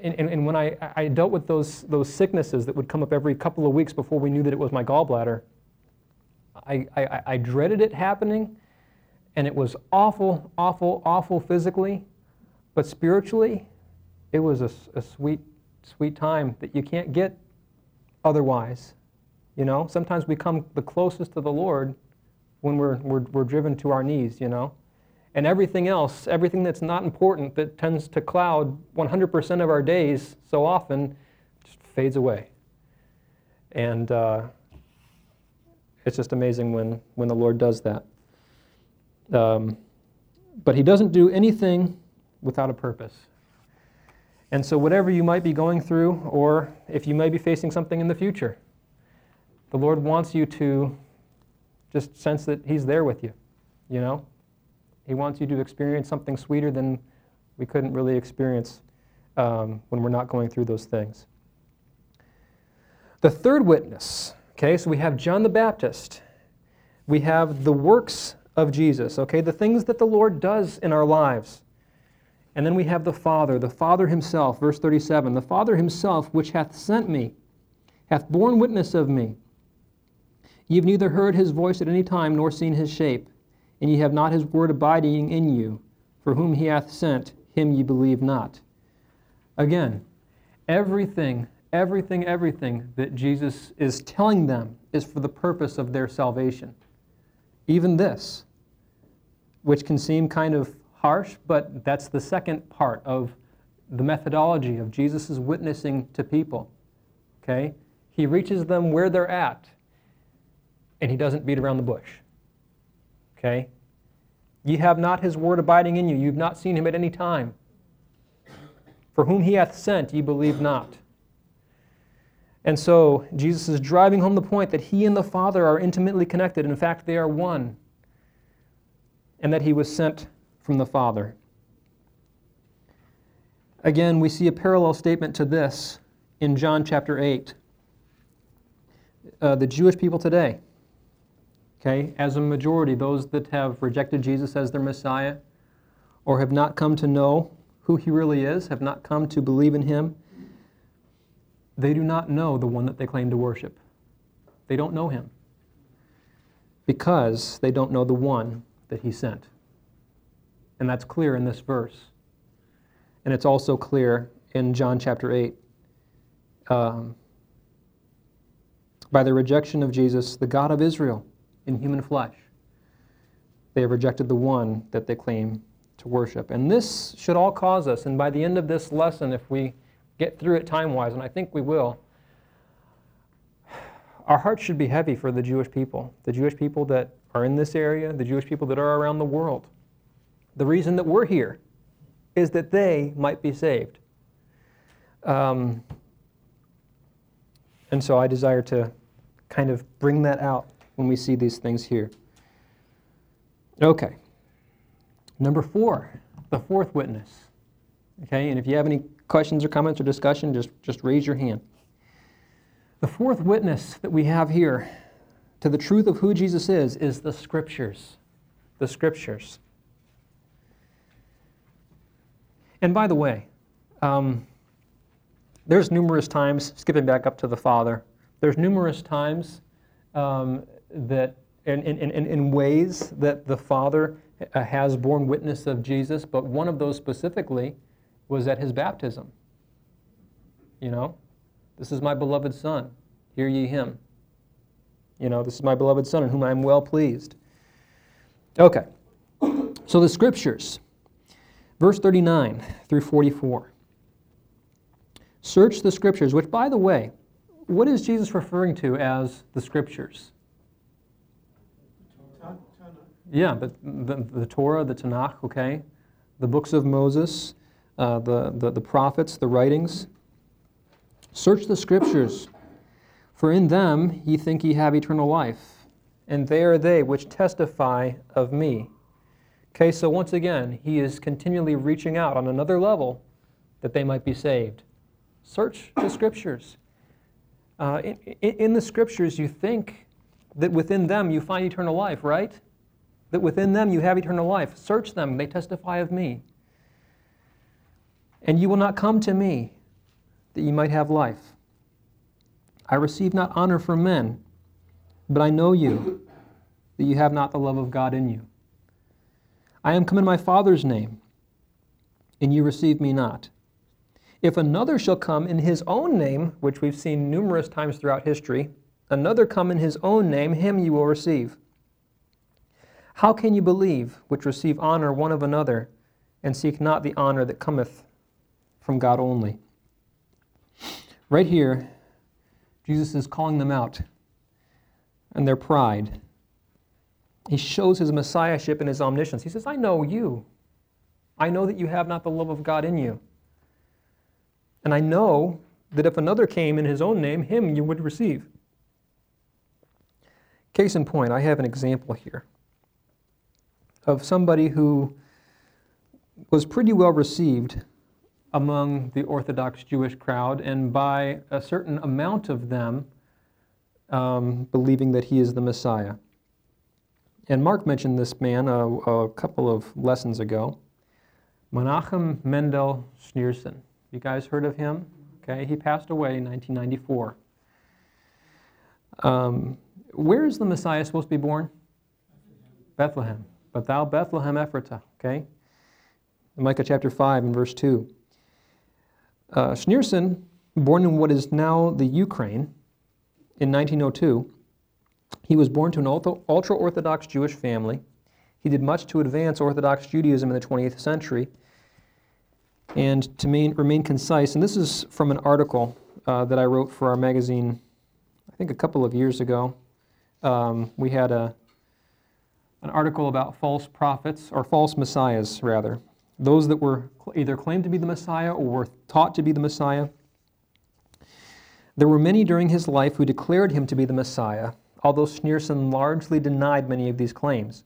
and, and, and, when I, I dealt with those, those sicknesses that would come up every couple of weeks before we knew that it was my gallbladder, I, I, I dreaded it happening, and it was awful, awful, awful physically, but spiritually, it was a, a sweet, sweet time that you can't get otherwise. You know, sometimes we come the closest to the Lord when we're, we're, we're driven to our knees, you know. And everything else, everything that's not important, that tends to cloud 100% of our days so often, just fades away. And uh, it's just amazing when, when the Lord does that. Um, but He doesn't do anything without a purpose. And so, whatever you might be going through, or if you may be facing something in the future, the Lord wants you to just sense that He's there with you, you know? He wants you to experience something sweeter than we couldn't really experience um, when we're not going through those things. The third witness, okay, so we have John the Baptist. We have the works of Jesus, okay, the things that the Lord does in our lives. And then we have the Father, the Father Himself, verse 37 The Father Himself, which hath sent me, hath borne witness of me. Ye have neither heard His voice at any time, nor seen His shape and ye have not his word abiding in you. For whom he hath sent, him ye believe not. Again, everything, everything, everything that Jesus is telling them is for the purpose of their salvation. Even this, which can seem kind of harsh, but that's the second part of the methodology of Jesus' witnessing to people. Okay? He reaches them where they're at, and he doesn't beat around the bush. Okay? Ye have not his word abiding in you. You've not seen him at any time. For whom he hath sent, ye believe not. And so Jesus is driving home the point that he and the Father are intimately connected. In fact, they are one. And that he was sent from the Father. Again, we see a parallel statement to this in John chapter 8. Uh, the Jewish people today okay, as a majority, those that have rejected Jesus as their Messiah or have not come to know who he really is, have not come to believe in him, they do not know the one that they claim to worship. They don't know him because they don't know the one that he sent. And that's clear in this verse. And it's also clear in John chapter 8. Um, by the rejection of Jesus, the God of Israel, in human flesh. They have rejected the one that they claim to worship. And this should all cause us, and by the end of this lesson, if we get through it time wise, and I think we will, our hearts should be heavy for the Jewish people, the Jewish people that are in this area, the Jewish people that are around the world. The reason that we're here is that they might be saved. Um, and so I desire to kind of bring that out when we see these things here. Okay. Number four, the fourth witness. Okay, and if you have any questions or comments or discussion, just, just raise your hand. The fourth witness that we have here to the truth of who Jesus is is the Scriptures. The Scriptures. And by the way, um, there's numerous times, skipping back up to the Father, there's numerous times um, that, in, in, in, in ways that the Father uh, has borne witness of Jesus, but one of those specifically was at his baptism. You know, this is my beloved Son, hear ye him. You know, this is my beloved Son in whom I am well pleased. Okay, so the scriptures, verse 39 through 44. Search the scriptures, which, by the way, what is Jesus referring to as the scriptures? Yeah, but the, the Torah, the Tanakh, okay? The books of Moses, uh, the, the, the prophets, the writings. Search the scriptures, for in them ye think ye have eternal life, and they are they which testify of me. Okay, so once again, he is continually reaching out on another level that they might be saved. Search the scriptures. Uh, in, in the scriptures, you think that within them you find eternal life, right? that within them you have eternal life. Search them, they testify of me. And you will not come to me that you might have life. I receive not honor from men, but I know you, that you have not the love of God in you. I am come in my Father's name, and you receive me not. If another shall come in his own name, which we've seen numerous times throughout history, another come in his own name, him you will receive. How can you believe, which receive honor one of another, and seek not the honor that cometh from God only? Right here, Jesus is calling them out and their pride. He shows his messiahship and his omniscience. He says, I know you. I know that you have not the love of God in you. And I know that if another came in his own name, him you would receive. Case in point, I have an example here of somebody who was pretty well received among the Orthodox Jewish crowd, and by a certain amount of them um, believing that he is the Messiah. And Mark mentioned this man a, a couple of lessons ago. Menachem Mendel Schneerson. You guys heard of him? Okay, he passed away in 1994. Um, where is the Messiah supposed to be born? Bethlehem. But thou, Bethlehem Ephratah, okay? In Micah chapter 5 and verse 2. Uh, Schneerson, born in what is now the Ukraine in 1902, he was born to an ultra Orthodox Jewish family. He did much to advance Orthodox Judaism in the 20th century. And to main, remain concise, and this is from an article uh, that I wrote for our magazine, I think a couple of years ago. Um, we had a an article about false prophets, or false messiahs, rather. Those that were either claimed to be the Messiah or were taught to be the Messiah. There were many during his life who declared him to be the Messiah, although Schneerson largely denied many of these claims.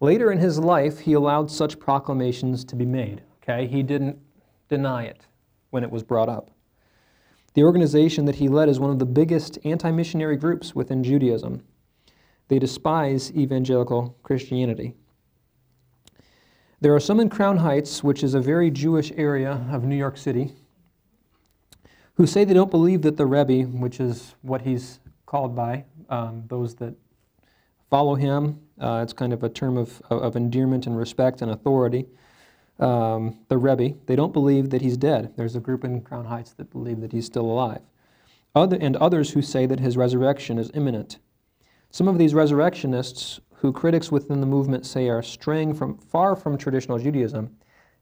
Later in his life, he allowed such proclamations to be made. Okay, he didn't deny it when it was brought up. The organization that he led is one of the biggest anti missionary groups within Judaism. They despise evangelical Christianity. There are some in Crown Heights, which is a very Jewish area of New York City, who say they don't believe that the Rebbe, which is what he's called by, um, those that follow him, uh, it's kind of a term of, of endearment and respect and authority. Um, the Rebbe, they don't believe that he's dead. There's a group in Crown Heights that believe that he's still alive. other, and others who say that his resurrection is imminent. Some of these resurrectionists, who critics within the movement say are straying from, far from traditional Judaism,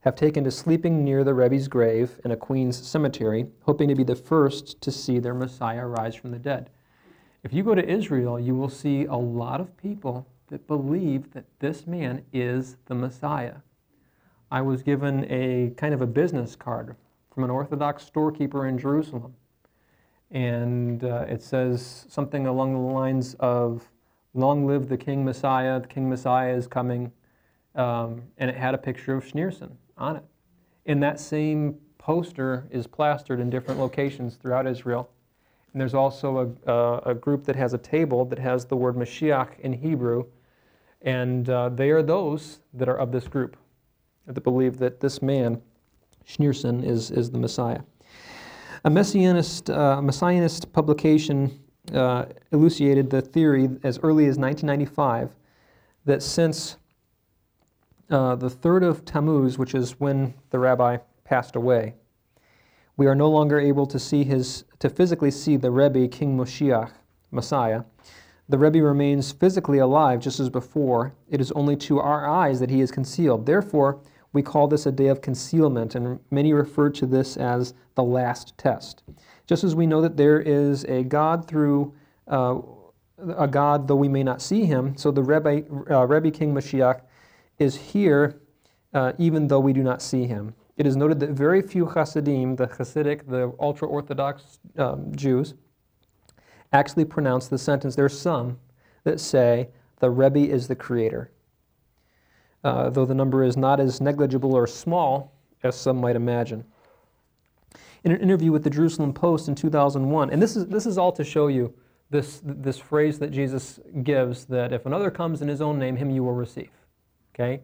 have taken to sleeping near the Rebbe's grave in a Queens cemetery, hoping to be the first to see their Messiah rise from the dead. If you go to Israel, you will see a lot of people that believe that this man is the Messiah. I was given a kind of a business card from an Orthodox storekeeper in Jerusalem. And uh, it says something along the lines of, Long live the King Messiah, the King Messiah is coming. Um, and it had a picture of Schneerson on it. And that same poster is plastered in different locations throughout Israel. And there's also a, uh, a group that has a table that has the word Mashiach in Hebrew. And uh, they are those that are of this group that believe that this man, Schneerson, is, is the Messiah. A messianist, uh, messianist publication uh, elucidated the theory as early as 1995 that since uh, the third of Tammuz, which is when the rabbi passed away, we are no longer able to see his, to physically see the Rebbe, King Moshiach, Messiah. The Rebbe remains physically alive just as before. It is only to our eyes that he is concealed. Therefore, we call this a day of concealment, and many refer to this as the last test. Just as we know that there is a God through uh, a God, though we may not see him, so the Rebbe, uh, Rebbe King Mashiach is here uh, even though we do not see him. It is noted that very few Hasidim, the Hasidic, the ultra Orthodox um, Jews, actually pronounce the sentence. There are some that say the Rebbe is the creator uh, though the number is not as negligible or small as some might imagine. In an interview with the Jerusalem Post in 2001, and this is, this is all to show you this, this phrase that Jesus gives that if another comes in his own name, him you will receive. Okay?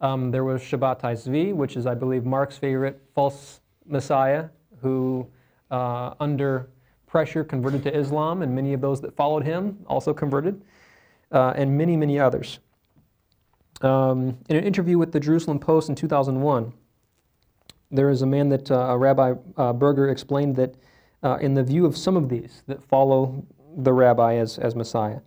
Um, there was Shabbatai Zvi, which is, I believe, Mark's favorite false messiah, who, uh, under pressure, converted to Islam, and many of those that followed him also converted, uh, and many, many others. Um, in an interview with the Jerusalem Post in 2001, there is a man that uh, Rabbi uh, Berger explained that uh, in the view of some of these that follow the rabbi as, as Messiah,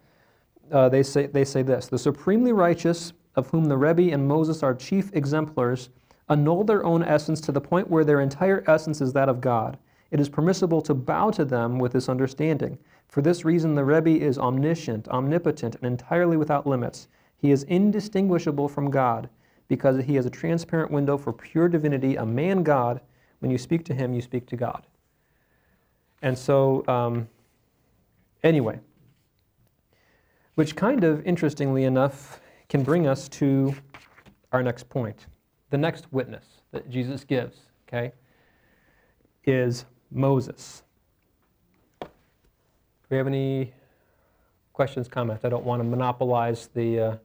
uh, they, say, they say this The supremely righteous, of whom the Rebbe and Moses are chief exemplars, annul their own essence to the point where their entire essence is that of God. It is permissible to bow to them with this understanding. For this reason, the Rebbe is omniscient, omnipotent, and entirely without limits. He is indistinguishable from God because he has a transparent window for pure divinity, a man God. When you speak to him, you speak to God. And so, um, anyway, which kind of interestingly enough can bring us to our next point. The next witness that Jesus gives, okay, is Moses. Do we have any questions, comments? I don't want to monopolize the. Uh,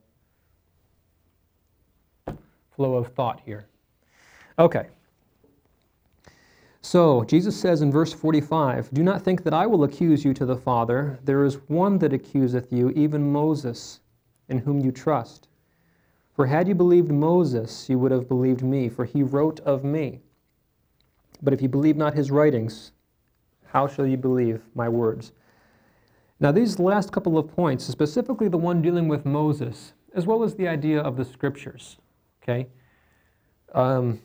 flow of thought here. Okay. So, Jesus says in verse 45 Do not think that I will accuse you to the Father. There is one that accuseth you, even Moses, in whom you trust. For had you believed Moses, you would have believed me, for he wrote of me. But if you believe not his writings, how shall you believe my words? Now, these last couple of points, specifically the one dealing with Moses, as well as the idea of the scriptures, Okay? Um,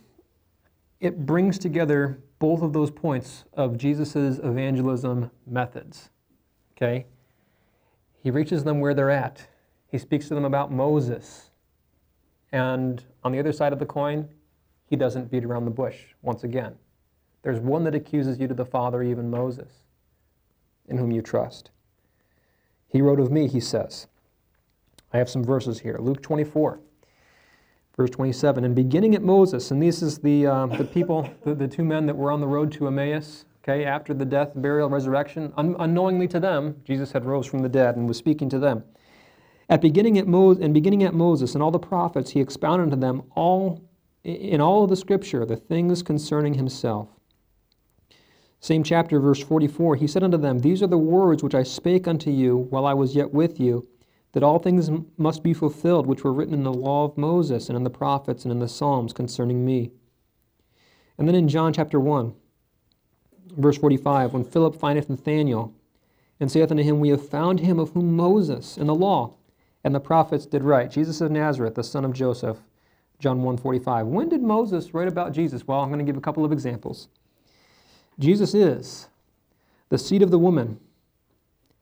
it brings together both of those points of Jesus' evangelism methods. Okay? He reaches them where they're at. He speaks to them about Moses. And on the other side of the coin, he doesn't beat around the bush once again. There's one that accuses you to the Father, even Moses, in whom you trust. He wrote of me, he says. I have some verses here. Luke 24. Verse 27, and beginning at Moses, and this is the, uh, the people, the, the two men that were on the road to Emmaus, okay, after the death, burial, resurrection, un- unknowingly to them, Jesus had rose from the dead and was speaking to them. At beginning at Mo- and beginning at Moses and all the prophets, he expounded to them all in all of the scripture the things concerning himself. Same chapter, verse 44, he said unto them, These are the words which I spake unto you while I was yet with you that all things must be fulfilled which were written in the law of Moses and in the prophets and in the Psalms concerning me. And then in John chapter 1, Verse 45 When Philip findeth Nathanael, and saith unto him, We have found him of whom Moses and the law and the prophets did write, Jesus of Nazareth, the son of Joseph. John 1:45. When did Moses write about Jesus? Well, I'm going to give a couple of examples. Jesus is the seed of the woman.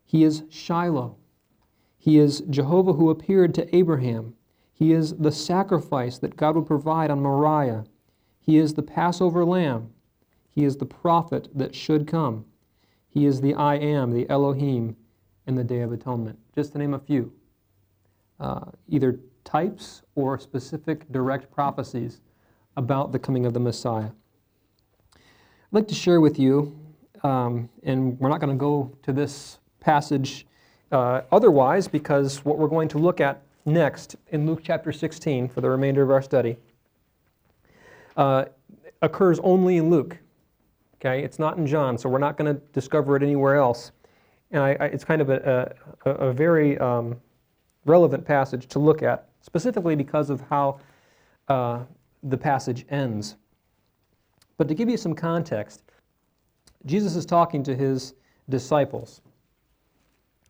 He is Shiloh. He is Jehovah who appeared to Abraham. He is the sacrifice that God would provide on Moriah. He is the Passover lamb. He is the prophet that should come. He is the I am, the Elohim, and the Day of Atonement, just to name a few. Uh, either types or specific direct prophecies about the coming of the Messiah. I'd like to share with you, um, and we're not going to go to this passage uh, otherwise because what we're going to look at next in Luke chapter 16 for the remainder of our study uh, occurs only in Luke. Okay, it's not in John, so we're not going to discover it anywhere else. And I, I, it's kind of a, a, a very um, relevant passage to look at, specifically because of how uh, the passage ends. But to give you some context, Jesus is talking to his disciples.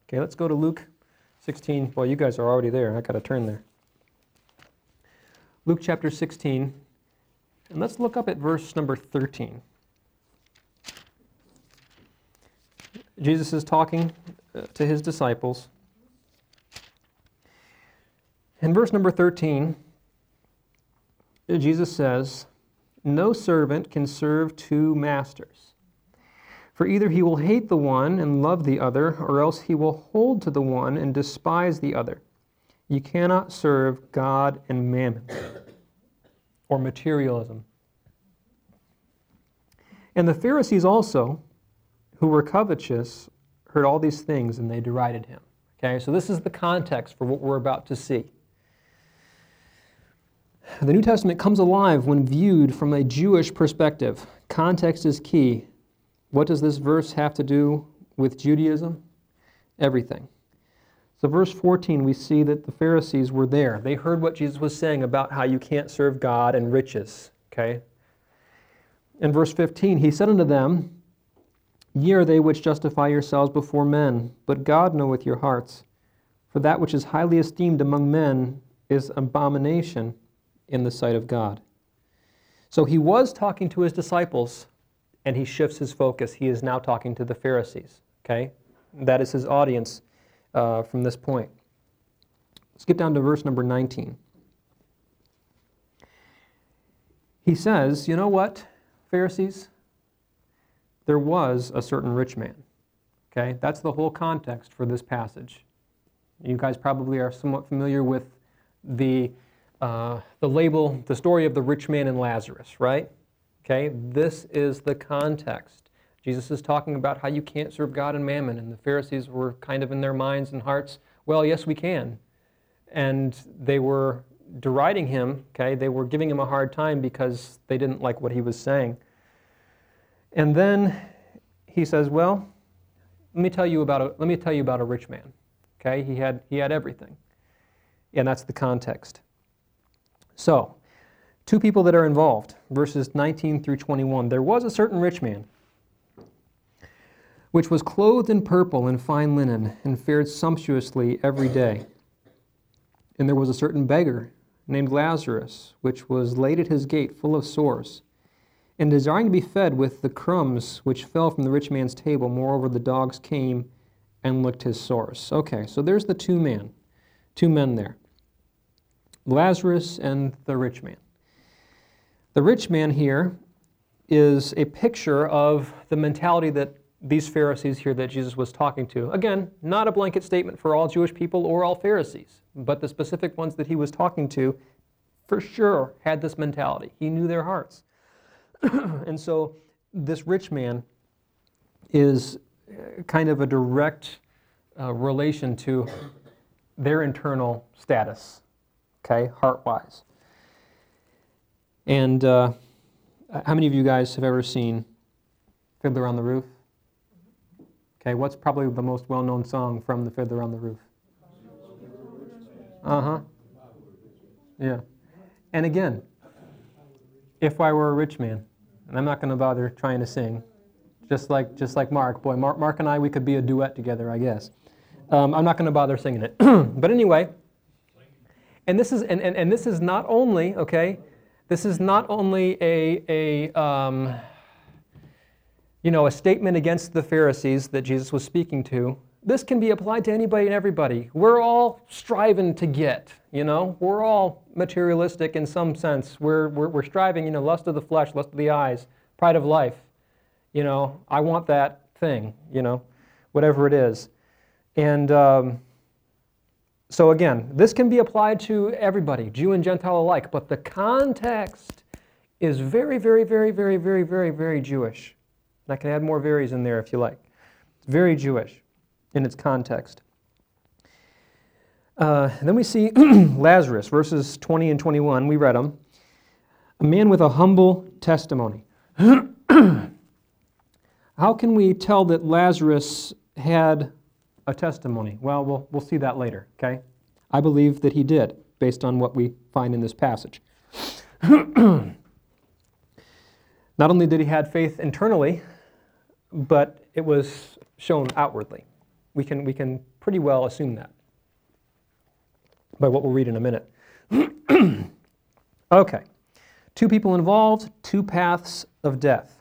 Okay, let's go to Luke 16. Well, you guys are already there. I got to turn there. Luke chapter 16, and let's look up at verse number 13. Jesus is talking uh, to his disciples. In verse number 13, Jesus says, No servant can serve two masters. For either he will hate the one and love the other, or else he will hold to the one and despise the other. You cannot serve God and mammon, or materialism. And the Pharisees also, who were covetous, heard all these things and they derided him. Okay, so this is the context for what we're about to see. The New Testament comes alive when viewed from a Jewish perspective. Context is key. What does this verse have to do with Judaism? Everything. So, verse 14, we see that the Pharisees were there. They heard what Jesus was saying about how you can't serve God and riches. Okay? In verse 15, he said unto them, Ye are they which justify yourselves before men, but God knoweth your hearts. For that which is highly esteemed among men is abomination in the sight of God. So he was talking to his disciples, and he shifts his focus. He is now talking to the Pharisees. Okay? That is his audience uh, from this point. Skip down to verse number 19. He says, You know what, Pharisees? There was a certain rich man. Okay? That's the whole context for this passage. You guys probably are somewhat familiar with the uh, the label, the story of the rich man and Lazarus, right? Okay, this is the context. Jesus is talking about how you can't serve God and mammon, and the Pharisees were kind of in their minds and hearts, well, yes, we can. And they were deriding him, okay? They were giving him a hard time because they didn't like what he was saying. And then he says, well, let me tell you about a, let me tell you about a rich man. Okay? He had, he had everything. And that's the context. So, two people that are involved, verses 19 through 21. There was a certain rich man, which was clothed in purple and fine linen, and fared sumptuously every day. And there was a certain beggar named Lazarus, which was laid at his gate full of sores, and desiring to be fed with the crumbs which fell from the rich man's table. Moreover, the dogs came and licked his sores. Okay, so there's the two men, two men there. Lazarus and the rich man. The rich man here is a picture of the mentality that these Pharisees here that Jesus was talking to. Again, not a blanket statement for all Jewish people or all Pharisees, but the specific ones that he was talking to for sure had this mentality. He knew their hearts. and so this rich man is uh, kind of a direct uh, relation to their internal status okay, heart wise. And uh, how many of you guys have ever seen Fiddler on the Roof? Okay, what's probably the most well known song from the Fiddler on the Roof? Uh huh. Yeah. And again, if I were a rich man, and I'm not going to bother trying to sing, just like just like Mark. Boy, Mark, Mark and I, we could be a duet together, I guess. Um, I'm not going to bother singing it, but anyway. And this is and, and, and this is not only okay. This is not only a a um, you know a statement against the Pharisees that Jesus was speaking to. This can be applied to anybody and everybody. We're all striving to get. You know, we're all materialistic in some sense. We're, we're, we're striving, you know, lust of the flesh, lust of the eyes, pride of life. You know, I want that thing, you know, whatever it is. And um, so, again, this can be applied to everybody, Jew and Gentile alike, but the context is very, very, very, very, very, very, very Jewish. And I can add more varies in there if you like. It's very Jewish in its context. Uh, then we see Lazarus, verses 20 and 21. We read them. A man with a humble testimony. How can we tell that Lazarus had a testimony? Well, well, we'll see that later, okay? I believe that he did, based on what we find in this passage. Not only did he have faith internally, but it was shown outwardly. We can, we can pretty well assume that by what we'll read in a minute. okay. Two people involved, two paths of death.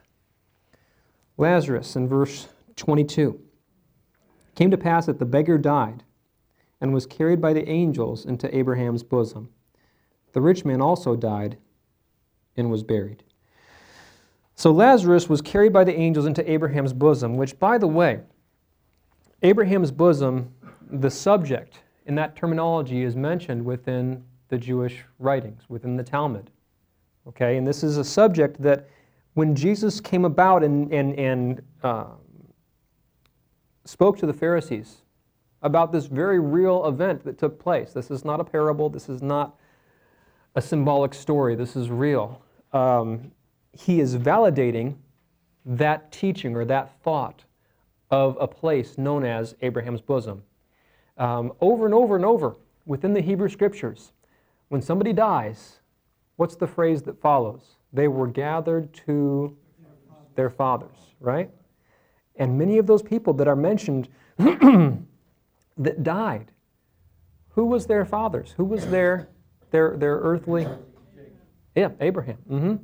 Lazarus in verse 22. Came to pass that the beggar died and was carried by the angels into Abraham's bosom. The rich man also died and was buried. So Lazarus was carried by the angels into Abraham's bosom, which, by the way, Abraham's bosom, the subject in that terminology is mentioned within the Jewish writings, within the Talmud. Okay, and this is a subject that when Jesus came about and, and, and uh, spoke to the Pharisees about this very real event that took place, this is not a parable, this is not a symbolic story, this is real. Um, he is validating that teaching or that thought of a place known as Abraham's bosom. Um, over and over and over within the Hebrew Scriptures, when somebody dies, what's the phrase that follows? They were gathered to their fathers, right? And many of those people that are mentioned that died, who was their fathers? Who was their their their earthly? Yeah, Abraham. Mm-hmm.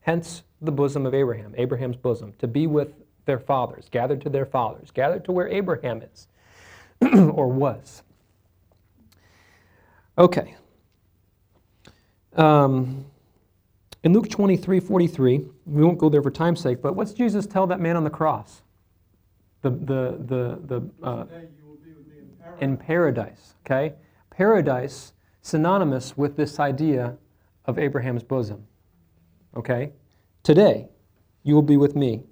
Hence the bosom of Abraham, Abraham's bosom, to be with their fathers, gathered to their fathers, gathered to where Abraham is. or was. Okay. Um, in Luke 23 43, we won't go there for time's sake, but what's Jesus tell that man on the cross? The, the, the, the, uh, in paradise, okay? Paradise synonymous with this idea of Abraham's bosom, okay? Today, you will be with me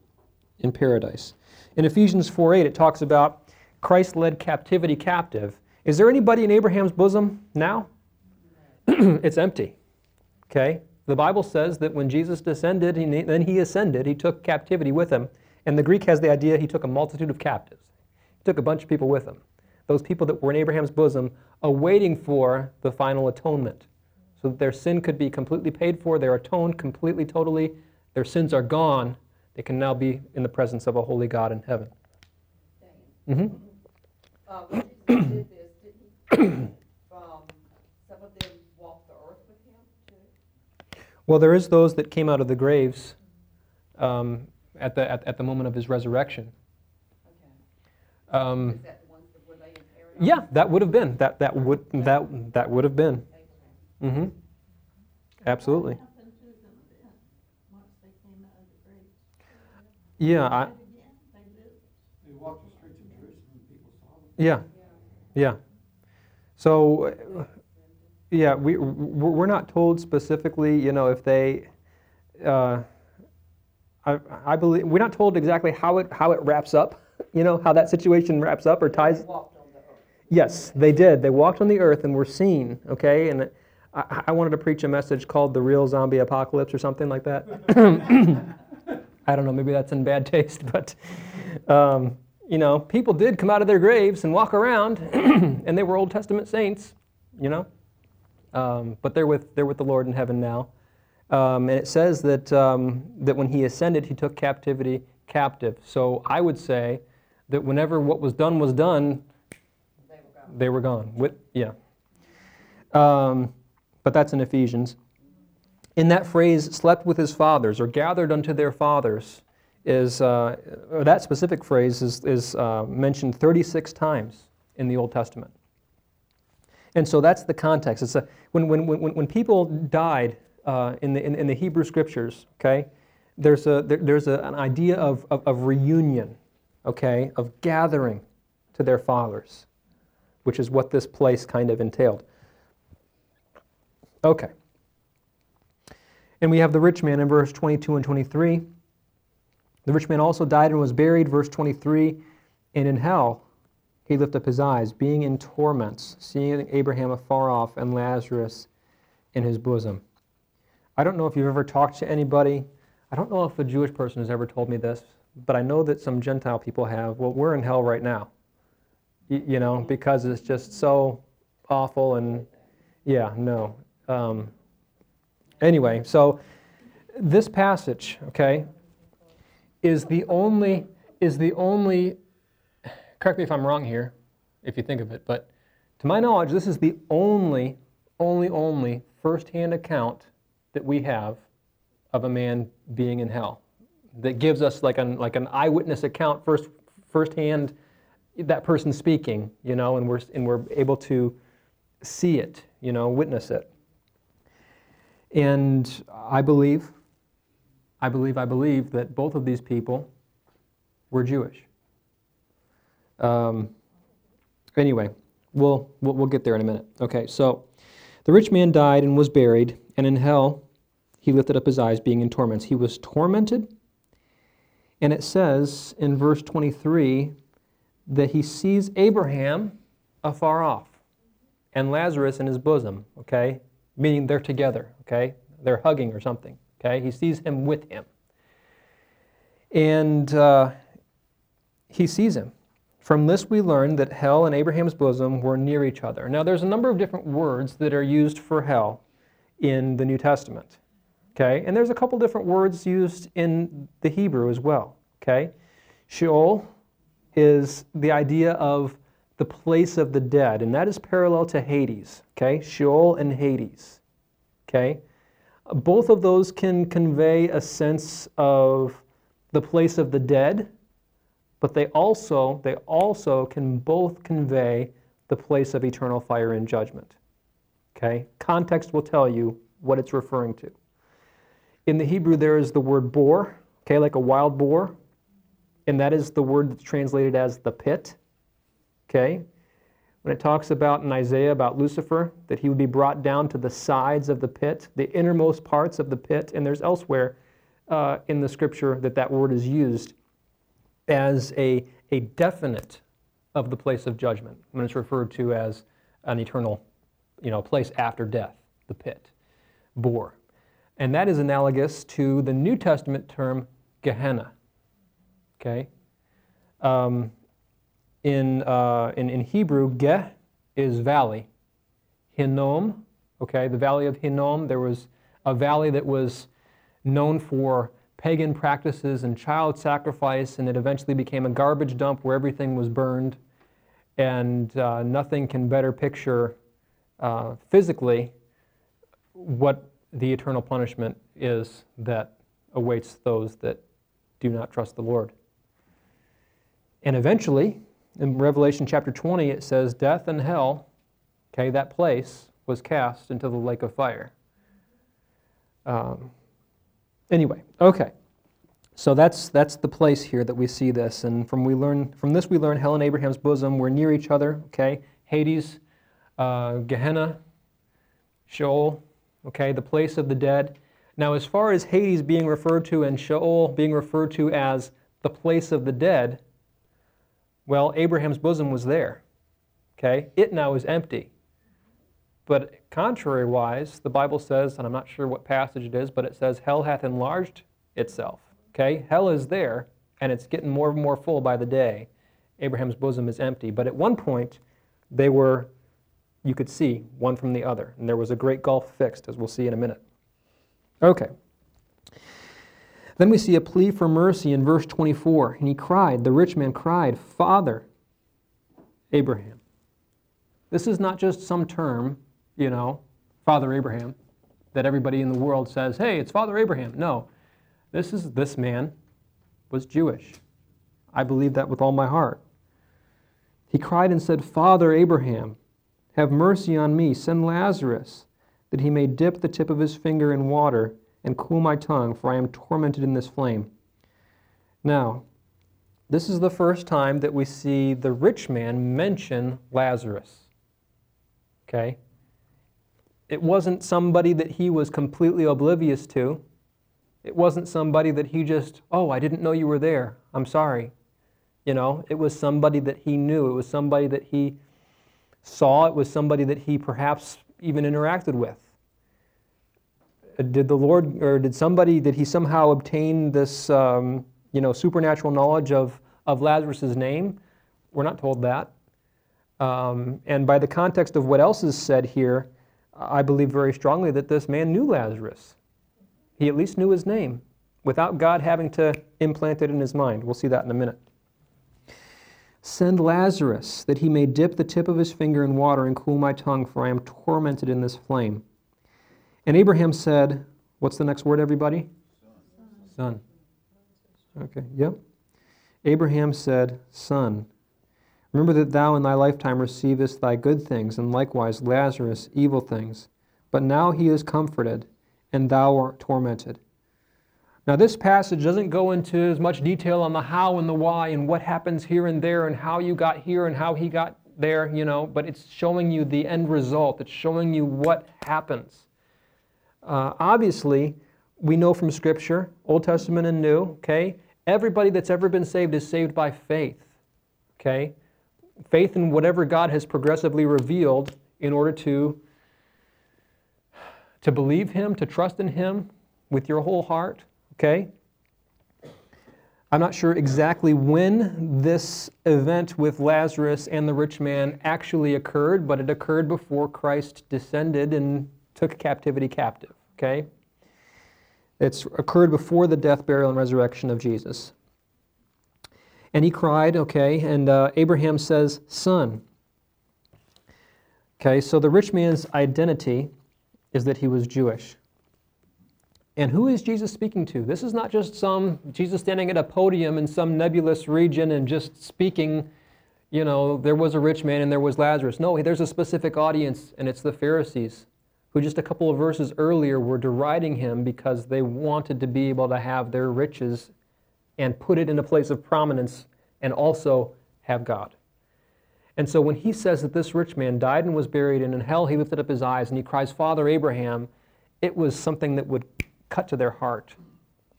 in paradise. In Ephesians 4 8, it talks about Christ led captivity captive. Is there anybody in Abraham's bosom now? it's empty. Okay? The Bible says that when Jesus descended, he, then he ascended, he took captivity with him. And the Greek has the idea he took a multitude of captives. He took a bunch of people with him. Those people that were in Abraham's bosom, awaiting for the final atonement. So that their sin could be completely paid for, they're atoned completely, totally, their sins are gone. They can now be in the presence of a holy God in heaven. Mm-hmm uh, when Jesus did this, did he, um, some of them walk the earth with him too? Well, there is those that came out of the graves um, at, the, at, at, the moment of his resurrection. Okay. Um, that yeah, that would have been. That, that, would, that, that would have been. Mm-hmm. Absolutely. Yeah, I, Yeah, yeah. So, yeah, we, we're not told specifically, you know, if they, uh, I, I believe, we're not told exactly how it, how it wraps up, you know, how that situation wraps up or ties. Yes, they did. They walked on the earth and were seen, okay? And I, I wanted to preach a message called The Real Zombie Apocalypse or something like that. I don't know, maybe that's in bad taste, but um, you know, people did come out of their graves and walk around, and they were Old Testament saints, you know. Um, but they're with, they're with the Lord in heaven now. Um, and it says that, um, that when he ascended, he took captivity captive. So I would say that whenever what was done was done, They were gone. they were gone. With, yeah. Um, but that's in Ephesians. In that phrase, slept with his fathers or gathered unto their fathers, is uh, that specific phrase is, is uh, mentioned 36 times in the Old Testament. And so that's the context. It's a, when, when, when, when people died uh, in, the, in, in the Hebrew scriptures, okay, there's, a, there, there's a, an idea of, of, of reunion, okay, of gathering to their fathers, which is what this place kind of entailed. Okay. And we have the rich man in verse 22 and 23. The rich man also died and was buried, verse 23, and in hell he lifted up his eyes, being in torments, seeing Abraham afar off and Lazarus in his bosom. I don't know if you've ever talked to anybody. I don't know if a Jewish person has ever told me this, but I know that some Gentile people have. Well, we're in hell right now, Y- you know, because it's just so awful and, yeah, no. Um, anyway, so this passage, okay, is the only is the only correct me if I'm wrong here, if you think of it, but to my knowledge, this is the only, only, only firsthand account that we have of a man being in hell. That gives us like an like an eyewitness account first firsthand that person speaking, you know, and we're and we're able to see it, you know, witness it. And I believe, I believe, I believe that both of these people were Jewish. Um, anyway, we'll, we'll, we'll get there in a minute. Okay, so the rich man died and was buried, and in hell he lifted up his eyes, being in torments. He was tormented, and it says in verse 23 that he sees Abraham afar off and Lazarus in his bosom, okay? Meaning they're together, okay? They're hugging or something, okay? He sees him with him. And uh, he sees him. From this, we learn that hell and Abraham's bosom were near each other. Now, there's a number of different words that are used for hell in the New Testament. Okay? And there's a couple different words used in the Hebrew as well. Okay? Sheol is the idea of the place of the dead, and that is parallel to Hades. Okay? Sheol and Hades. Okay? Both of those can convey a sense of the place of the dead but they also they also can both convey the place of eternal fire and judgment okay? Context will tell you what it's referring to. In the hebrew there is the word boar okay like a wild boar and that is the word that's translated as the pit okay? When it talks about in isaiah about lucifer that he would be brought down to the sides of the pit the innermost parts of the pit and there's elsewhere uh, in the scripture that that word is used as a, a definite of the place of judgment when it's referred to as an eternal you know, a place after death, the pit, bore. And that is analogous to the New Testament term Gehenna. Okay? Um, in, uh, in, in Hebrew, Geh is valley. Hinnom, okay, the valley of Hinnom, there was a valley that was known for pagan practices and child sacrifice, and it eventually became a garbage dump where everything was burned. And uh, nothing can better picture uh, physically what the eternal punishment is that awaits those that do not trust the Lord. And eventually, in Revelation chapter 20, it says, Death and hell, okay, that place was cast into the lake of fire. Um, Anyway, okay. So that's that's the place here that we see this, and from we learn from this we learn hell and Abraham's bosom were near each other. Okay, Hades, uh, Gehenna, Sheol. Okay, the place of the dead. Now, as far as Hades being referred to and Sheol being referred to as the place of the dead, well, Abraham's bosom was there. Okay, it now is empty. But contrary wise, the Bible says, and I'm not sure what passage it is, but it says, Hell hath enlarged itself. Okay? Hell is there, and it's getting more and more full by the day. Abraham's bosom is empty. But at one point, they were, you could see one from the other. And there was a great gulf fixed, as we'll see in a minute. Okay. Then we see a plea for mercy in verse 24. And he cried, the rich man cried, Father, Abraham. This is not just some term, you know, Father Abraham, that everybody in the world says, hey, it's Father Abraham. No, this is this man was Jewish. I believe that with all my heart. He cried and said, Father Abraham, have mercy on me. Send Lazarus, that he may dip the tip of his finger in water and cool my tongue, for I am tormented in this flame. Now, this is the first time that we see the rich man mention Lazarus. Okay? It wasn't somebody that he was completely oblivious to. It wasn't somebody that he just, oh, I didn't know you were there. I'm sorry. You know, it was somebody that he knew. It was somebody that he saw. It was somebody that he perhaps even interacted with. Uh, did the Lord, or did somebody, did he somehow obtain this, um, you know, supernatural knowledge of, of Lazarus' name? We're not told that. Um, and by the context of what else is said here, I believe very strongly that this man knew Lazarus. He at least knew his name without God having to implant it in his mind. We'll see that in a minute. Send Lazarus, that he may dip the tip of his finger in water and cool my tongue, for I am tormented in this flame. And Abraham said, What's the next word, everybody? Son. Son. Okay, yep. Abraham said, Son. Remember that thou in thy lifetime receivest thy good things, and likewise Lazarus evil things. But now he is comforted, and thou art tormented. Now, this passage doesn't go into as much detail on the how and the why and what happens here and there and how you got here and how he got there, you know, but it's showing you the end result. It's showing you what happens. Uh, obviously, we know from Scripture, Old Testament and New, okay, everybody that's ever been saved is saved by faith, okay? Faith in whatever God has progressively revealed in order to, to believe Him, to trust in Him with your whole heart, okay? I'm not sure exactly when this event with Lazarus and the rich man actually occurred, but it occurred before Christ descended and took captivity captive, okay? It's occurred before the death, burial, and resurrection of Jesus. And he cried, okay, and uh, Abraham says, Son. Okay, so the rich man's identity is that he was Jewish. And who is Jesus speaking to? This is not just some Jesus standing at a podium in some nebulous region and just speaking, you know, there was a rich man and there was Lazarus. No, there's a specific audience, and it's the Pharisees, who just a couple of verses earlier were deriding him because they wanted to be able to have their riches and put it in a place of prominence and also have God. And so when he says that this rich man died and was buried, and in hell he lifted up his eyes and he cries, Father Abraham, it was something that would cut to their heart.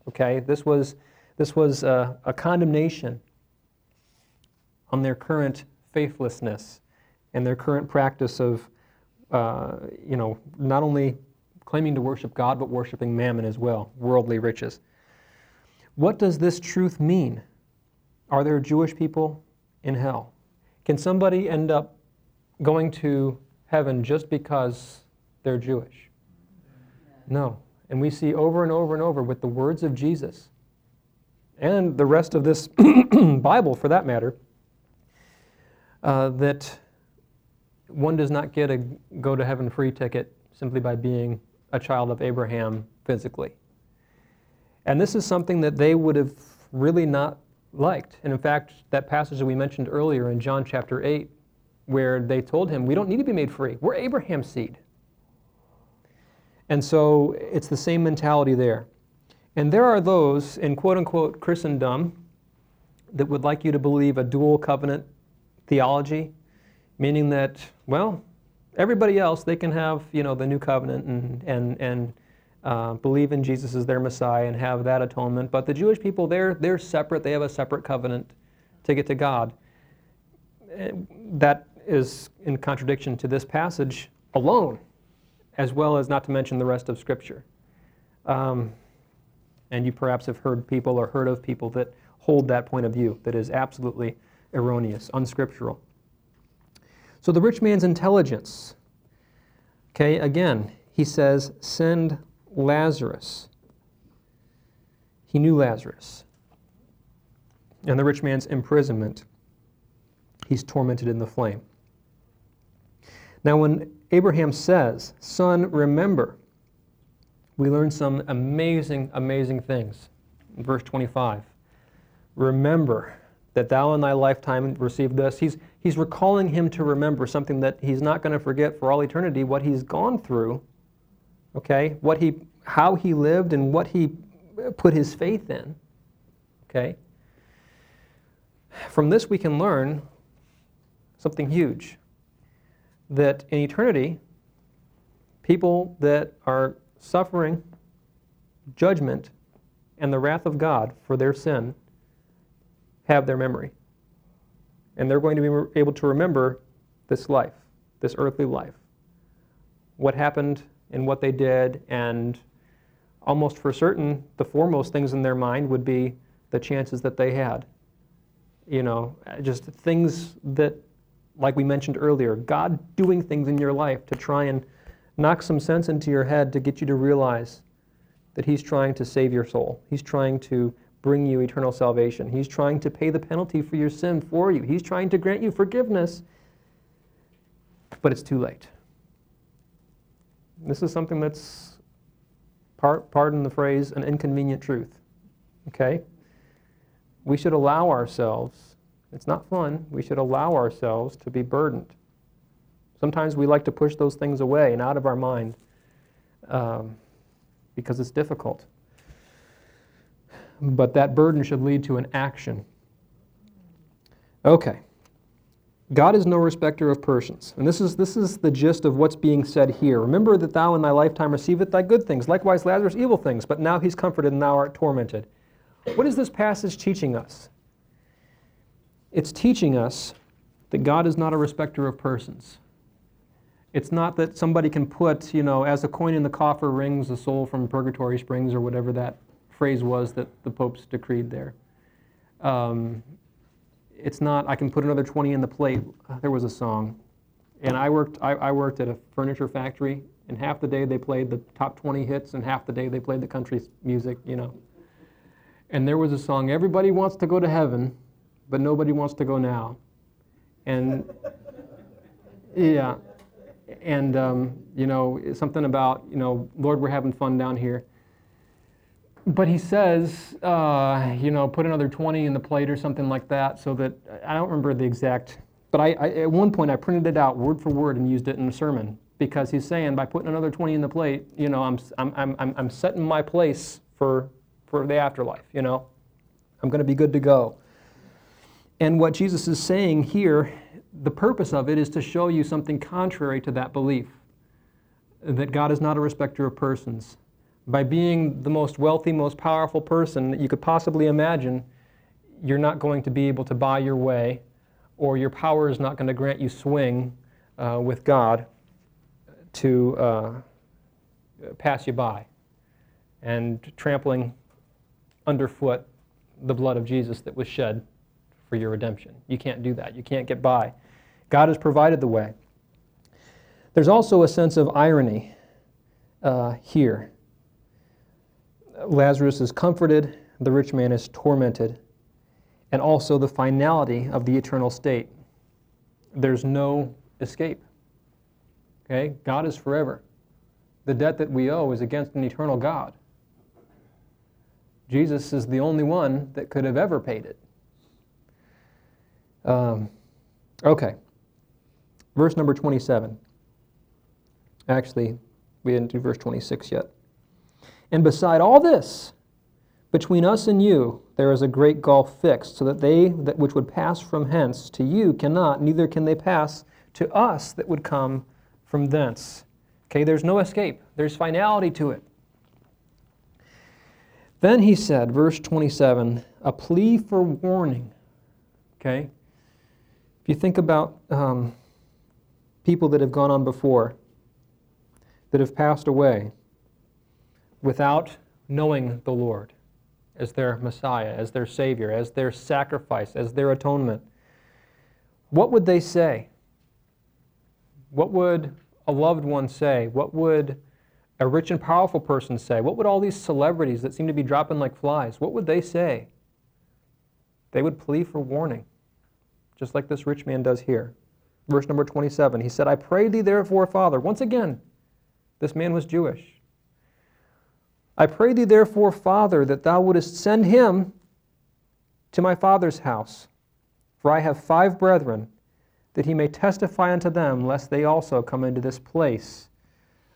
Okay? This was, this was a, a condemnation on their current faithlessness and their current practice of, uh, you know, not only claiming to worship God, but worshiping mammon as well, worldly riches. What does this truth mean? Are there Jewish people in hell? Can somebody end up going to heaven just because they're Jewish? No. And we see over and over and over with the words of Jesus and the rest of this Bible for that matter uh, that one does not get a go to heaven free ticket simply by being a child of Abraham physically. And this is something that they would have really not liked. And in fact, that passage that we mentioned earlier in John chapter 8, where they told him, We don't need to be made free. We're Abraham's seed. And so it's the same mentality there. And there are those in quote unquote Christendom that would like you to believe a dual covenant theology, meaning that, well, everybody else, they can have, you know, the new covenant and, and, and uh, believe in Jesus as their Messiah and have that atonement. But the Jewish people, they're, they're separate. They have a separate covenant to get to God. Eh, that is in contradiction to this passage alone as well as not to mention the rest of Scripture. Um, and you perhaps have heard people or heard of people that hold that point of view that is absolutely erroneous, unscriptural. So the rich man's intelligence. Okay, again, he says, send Lazarus. He knew Lazarus. And the rich man's imprisonment, he's tormented in the flame. Now, when Abraham says, Son, remember, we learn some amazing, amazing things. In verse 25, remember that thou in thy lifetime received this. He's, he's recalling him to remember something that he's not going to forget for all eternity, what he's gone through, okay? What he, how he lived and what he put his faith in, okay? From this, we can learn something huge that in eternity, people that are suffering judgment and the wrath of God for their sin have their memory. And they're going to be able to remember this life, this earthly life, what happened and what they did, and almost for certain, the foremost things in their mind would be the chances that they had. You know, just things that, like we mentioned earlier, God doing things in your life to try and knock some sense into your head to get you to realize that He's trying to save your soul. He's trying to bring you eternal salvation. He's trying to pay the penalty for your sin for you. He's trying to grant you forgiveness, but it's too late. This is something that's, pardon the phrase, an inconvenient truth. Okay? We should allow ourselves, it's not fun, we should allow ourselves to be burdened. Sometimes we like to push those things away and out of our mind um, because it's difficult but that burden should lead to an action. Okay. God is no respecter of persons. And this is, this is the gist of what's being said here. Remember that thou in thy lifetime receivest thy good things, likewise Lazarus evil things, but now he's comforted and thou art tormented. What is this passage teaching us? It's teaching us that God is not a respecter of persons. It's not that somebody can put, you know, as a coin in the coffer rings, the soul from purgatory springs, or whatever that phrase was that the popes decreed there. Um, it's not, I can put another 20 in the plate. Uh, there was a song. And I worked, I, I, worked at a furniture factory, and half the day they played the top 20 hits, and half the day they played the country music, you know. And there was a song, Everybody Wants to Go to Heaven, but Nobody Wants to Go Now. And, yeah. And, um, you know, something about, you know, Lord, we're having fun down here but he says, uh, you know, put another 20 in the plate or something like that, so that I don't remember the exact, but I, I, at one point I printed it out word for word and used it in a sermon because he's saying by putting another 20 in the plate, you know, I'm, I'm, I'm, I'm setting my place for, for the afterlife, you know. I'm going to be good to go. And what Jesus is saying here, the purpose of it is to show you something contrary to that belief that God is not a respecter of persons. By being the most wealthy, most powerful person that you could possibly imagine, you're not going to be able to buy your way, or your power is not going to grant you swing uh, with God to uh, pass you by and trampling underfoot the blood of Jesus that was shed for your redemption. You can't do that. You can't get by. God has provided the way. There's also a sense of irony uh, here. Lazarus is comforted, the rich man is tormented, and also the finality of the eternal state. There's no escape. Okay? God is forever. The debt that we owe is against an eternal God. Jesus is the only one that could have ever paid it. Um, okay. Verse number 27. Actually, we didn't do verse 26 yet. And beside all this, between us and you, there is a great gulf fixed, so that they that which would pass from hence to you cannot, neither can they pass to us that would come from thence. Okay, there's no escape, there's finality to it. Then he said, verse 27, a plea for warning. Okay? If you think about um, people that have gone on before, that have passed away, without knowing the Lord as their Messiah, as their Savior, as their sacrifice, as their atonement, what would they say? What would a loved one say? What would a rich and powerful person say? What would all these celebrities that seem to be dropping like flies, what would they say? They would plea for warning, just like this rich man does here. Verse number 27, he said, I pray thee therefore, Father. Once again, this man was Jewish. I pray thee therefore, Father, that thou wouldest send him to my father's house. For I have five brethren, that he may testify unto them, lest they also come into this place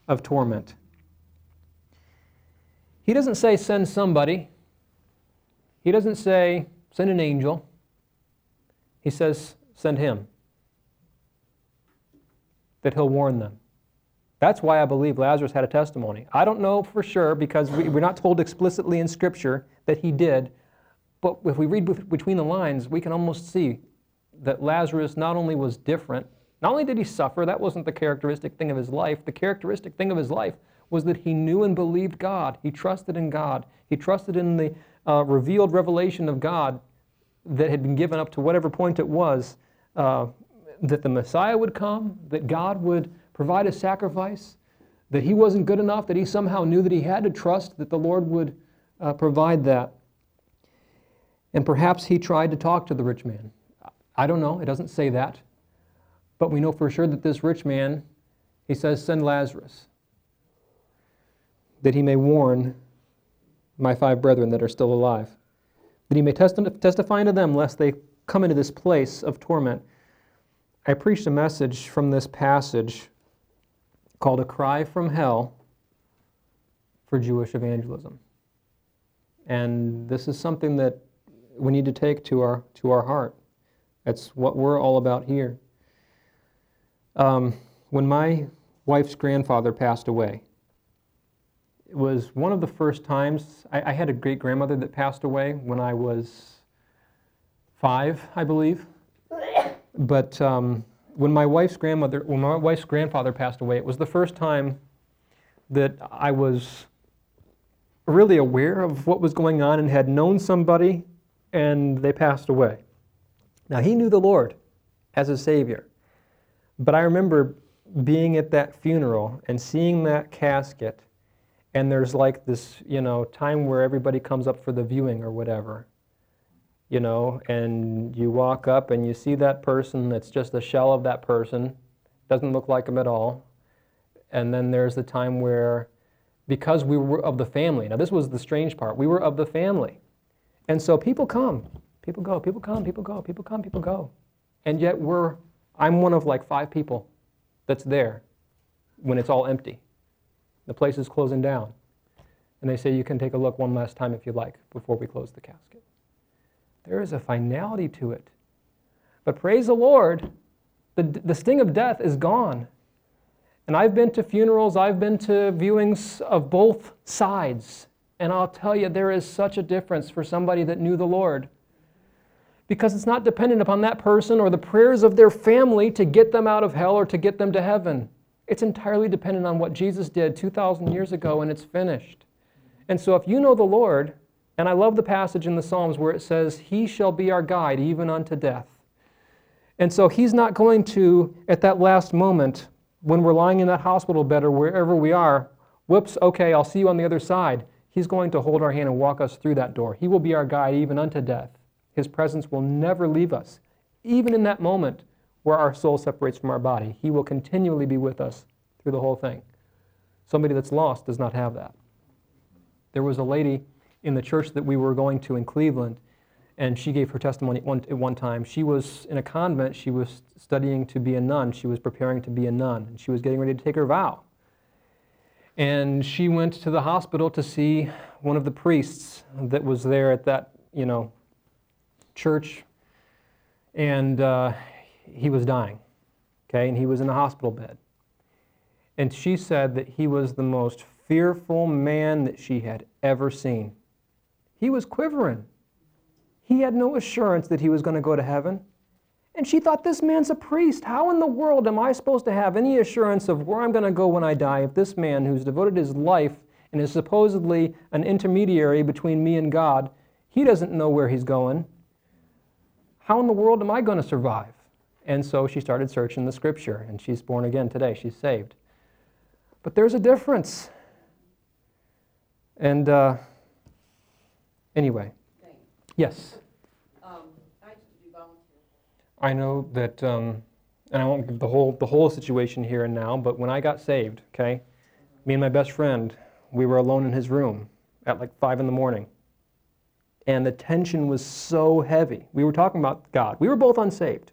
of torment. He doesn't say send somebody. He doesn't say send an angel. He says send him, that he'll warn them. That's why I believe Lazarus had a testimony. I don't know for sure because we, are not told explicitly in Scripture that he did, but if we read between the lines, we can almost see that Lazarus not only was different, not only did he suffer, that wasn't the characteristic thing of his life. The characteristic thing of his life was that he knew and believed God. He trusted in God. He trusted in the uh, revealed revelation of God that had been given up to whatever point it was, uh, that the Messiah would come, that God would provide a sacrifice, that he wasn't good enough, that he somehow knew that he had to trust that the Lord would uh, provide that. And perhaps he tried to talk to the rich man. I don't know, it doesn't say that. But we know for sure that this rich man, he says, send Lazarus, that he may warn my five brethren that are still alive, that he may testify unto them, lest they come into this place of torment. I preached a message from this passage called A Cry from Hell for Jewish Evangelism. And this is something that we need to take to our, to our heart. That's what we're all about here. Um, when my wife's grandfather passed away, it was one of the first times I, I had a great grandmother that passed away when I was five, I believe. But um, when my wife's grandmother, when my wife's grandfather passed away, it was the first time that I was really aware of what was going on and had known somebody and they passed away. Now, he knew the Lord as a Savior. But I remember being at that funeral and seeing that casket, and there's like this, you know, time where everybody comes up for the viewing or whatever you know, and you walk up and you see that person that's just a shell of that person, doesn't look like him at all. And then there's the time where, because we were of the family, now this was the strange part, we were of the family. And so people come, people go, people come, people go, people come, people go. And yet we're, I'm one of like five people that's there when it's all empty. The place is closing down. And they say you can take a look one last time if you like before we close the casket. There is a finality to it. But praise the Lord, the, the sting of death is gone. And I've been to funerals, I've been to viewings of both sides. And I'll tell you, there is such a difference for somebody that knew the Lord. Because it's not dependent upon that person or the prayers of their family to get them out of hell or to get them to heaven. It's entirely dependent on what Jesus did 2,000 years ago and it's finished. And so if you know the Lord, and I love the passage in the Psalms where it says, He shall be our guide even unto death. And so He's not going to, at that last moment, when we're lying in that hospital bed or wherever we are, whoops, okay, I'll see you on the other side. He's going to hold our hand and walk us through that door. He will be our guide even unto death. His presence will never leave us. Even in that moment where our soul separates from our body, He will continually be with us through the whole thing. Somebody that's lost does not have that. There was a lady in the church that we were going to in Cleveland, and she gave her testimony at one, at one time. She was in a convent, she was studying to be a nun, she was preparing to be a nun, and she was getting ready to take her vow. And she went to the hospital to see one of the priests that was there at that, you know, church, and uh, he was dying, okay, and he was in a hospital bed. And she said that he was the most fearful man that she had ever seen. He was quivering. He had no assurance that he was going to go to heaven. And she thought, this man's a priest. How in the world am I supposed to have any assurance of where I'm going to go when I die if this man who's devoted his life and is supposedly an intermediary between me and God, he doesn't know where he's going? How in the world am I going to survive? And so she started searching the scripture, and she's born again today. She's saved. But there's a difference. And uh, anyway, thing. yes, Um, I used to do volunteer. I know that, um, and I won't give the whole the whole situation here and now. But when I got saved, okay, me and my best friend, we were alone in his room at like five in the morning, and the tension was so heavy. We were talking about God. We were both unsaved.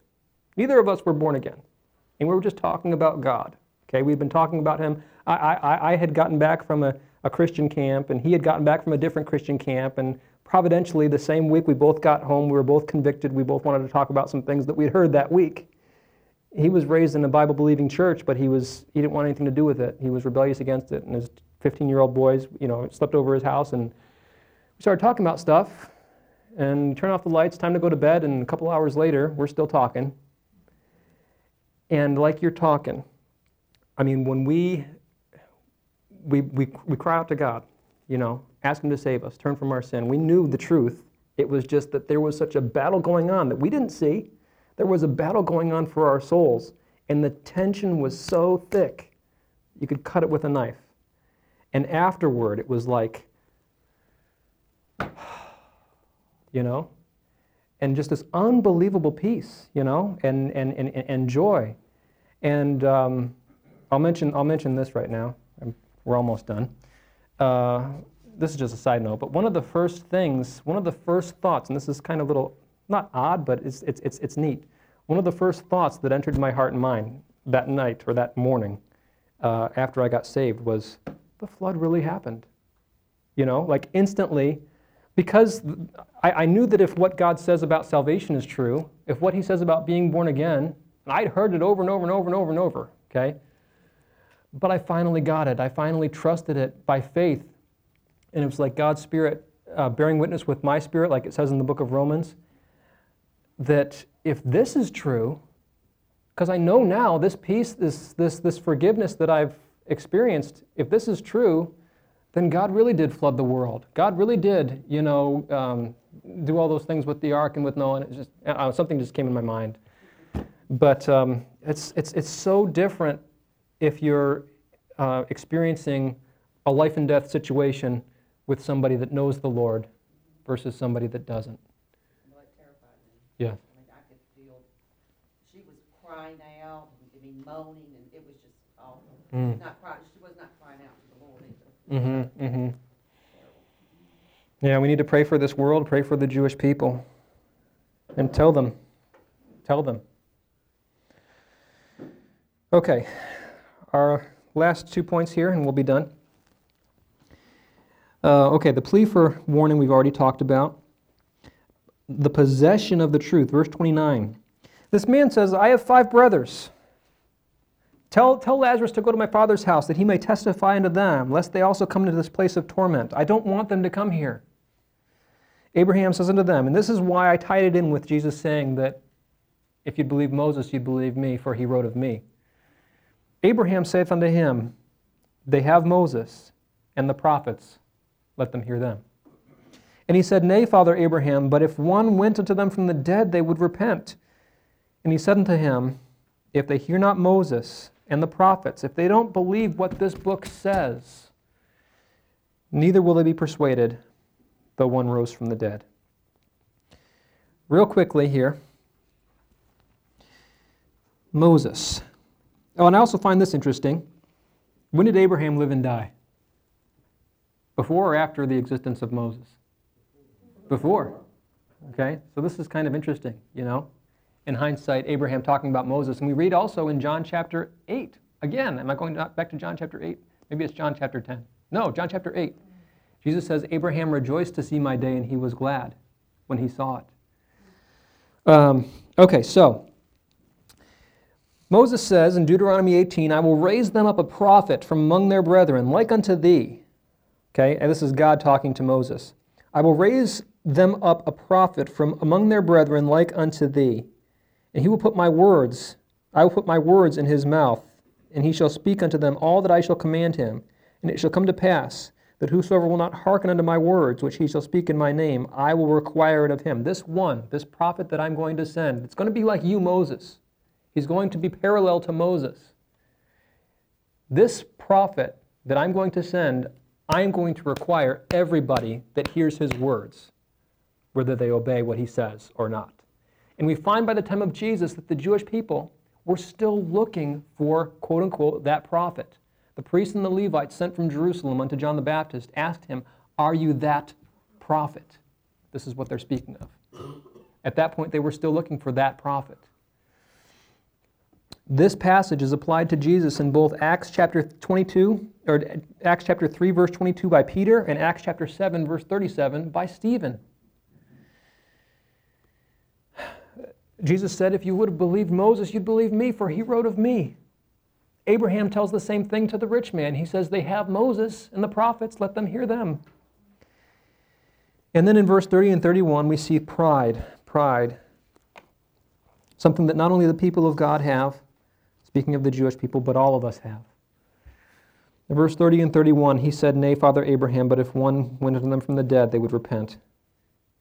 Neither of us were born again, and we were just talking about God. Okay, we've been talking about Him. I I, I had gotten back from a, a Christian camp, and he had gotten back from a different Christian camp, and providentially, the same week we both got home, we were both convicted. We both wanted to talk about some things that we'd heard that week. He was raised in a Bible believing church, but he, was, he didn't want anything to do with it. He was rebellious against it. And his 15 year old boys, you know, slept over his house. And we started talking about stuff. And turn off the lights, time to go to bed. And a couple hours later, we're still talking. And like you're talking, I mean, when we, we, we, we cry out to God, you know, ask Him to save us, turn from our sin. We knew the truth. It was just that there was such a battle going on that we didn't see. There was a battle going on for our souls, and the tension was so thick, you could cut it with a knife. And afterward, it was like, you know, and just this unbelievable peace, you know, and, and, and, and joy. And um, I'll, mention, I'll mention this right now. We're almost done. Uh, this is just a side note, but one of the first things, one of the first thoughts, and this is kind of little, not odd, but it's, it's, it's, it's neat. One of the first thoughts that entered my heart and mind that night or that morning uh, after I got saved was the flood really happened. You know, like instantly, because I, I knew that if what God says about salvation is true, if what He says about being born again, and I'd heard it over and over and over and over and over, okay? But I finally got it. I finally trusted it by faith. And it was like God's Spirit uh, bearing witness with my spirit, like it says in the book of Romans, that if this is true, because I know now this peace, this, this, this forgiveness that I've experienced, if this is true, then God really did flood the world. God really did, you know, um, do all those things with the ark and with Noah. And it just uh, something just came in my mind. But um, it's, it's, it's so different if you're uh, experiencing a life and death situation with somebody that knows the Lord versus somebody that doesn't. Well, it terrified me. Yeah. I mean, I could feel, she was crying out and, I mean, moaning, and it was just awful. Mm. Not crying out to the Lord either. Mm-hmm, mm-hmm. Yeah, we need to pray for this world, pray for the Jewish people, and tell them. Tell them. Okay, our last two points here, and we'll be done. Uh, okay, the plea for warning we've already talked about. The possession of the truth, verse 29. This man says, I have five brothers. Tell, tell Lazarus to go to my father's house that he may testify unto them, lest they also come into this place of torment. I don't want them to come here. Abraham says unto them, and this is why I tied it in with Jesus saying that if you'd believe Moses, you'd believe me, for he wrote of me. Abraham saith unto him, They have Moses and the prophets, let them hear them. And he said, Nay, Father Abraham, but if one went unto them from the dead, they would repent. And he said unto him, If they hear not Moses and the prophets, if they don't believe what this book says, neither will they be persuaded, though one rose from the dead. Real quickly here Moses. Oh, and I also find this interesting. When did Abraham live and die? Before or after the existence of Moses? Before. Okay, so this is kind of interesting, you know. In hindsight, Abraham talking about Moses. And we read also in John chapter 8. Again, am I going back to John chapter 8? Maybe it's John chapter 10. No, John chapter 8. Jesus says, Abraham rejoiced to see my day, and he was glad when he saw it. Um, okay, so Moses says in Deuteronomy 18, I will raise them up a prophet from among their brethren, like unto thee. Okay, and this is God talking to Moses. I will raise them up a prophet from among their brethren, like unto thee. And he will put my words, I will put my words in his mouth, and he shall speak unto them all that I shall command him. And it shall come to pass that whosoever will not hearken unto my words, which he shall speak in my name, I will require it of him. This one, this prophet that I'm going to send, it's going to be like you, Moses. He's going to be parallel to Moses. This prophet that I'm going to send, I am going to require everybody that hears his words, whether they obey what he says or not. And we find by the time of Jesus that the Jewish people were still looking for, quote unquote, that prophet. The priests and the Levites sent from Jerusalem unto John the Baptist asked him, Are you that prophet? This is what they're speaking of. At that point, they were still looking for that prophet. This passage is applied to Jesus in both Acts chapter 22, or Acts chapter 3, verse 22 by Peter, and Acts chapter 7, verse 37 by Stephen. Jesus said, If you would have believed Moses, you'd believe me, for he wrote of me. Abraham tells the same thing to the rich man. He says, They have Moses and the prophets, let them hear them. And then in verse 30 and 31, we see pride. Pride. Something that not only the people of God have, speaking of the Jewish people, but all of us have. In verse 30 and 31, he said, Nay, Father Abraham, but if one went unto them from the dead, they would repent.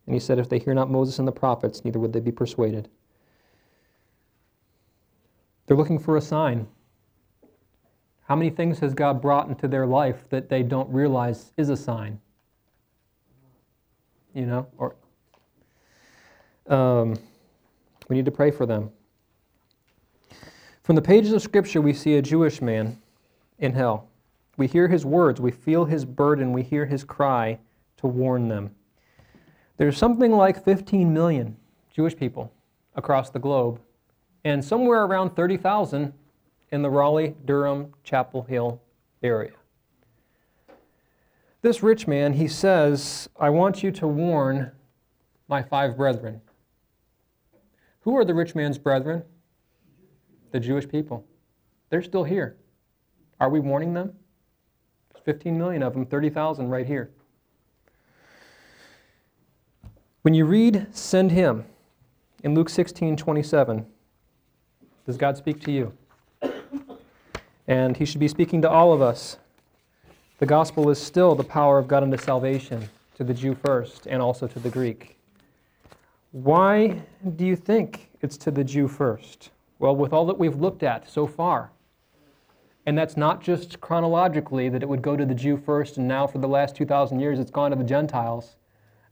And he said, If they hear not Moses and the prophets, neither would they be persuaded. They're looking for a sign. How many things has God brought into their life that they don't realize is a sign? You know, or um, we need to pray for them. From the pages of Scripture, we see a Jewish man in hell. We hear his words, we feel his burden, we hear his cry to warn them. There's something like 15 million Jewish people across the globe, and somewhere around 30,000 in the Raleigh, Durham, Chapel Hill area. This rich man, he says, I want you to warn my five brethren. Who are the rich man's brethren? the Jewish people. They're still here. Are we warning them? There's 15 million of them, 30,000 right here. When you read send him in Luke 16 27, does God speak to you? And he should be speaking to all of us. The gospel is still the power of God unto salvation to the Jew first and also to the Greek. Why do you think it's to the Jew first? Well, with all that we've looked at so far, and that's not just chronologically that it would go to the Jew first, and now for the last 2,000 years it's gone to the Gentiles.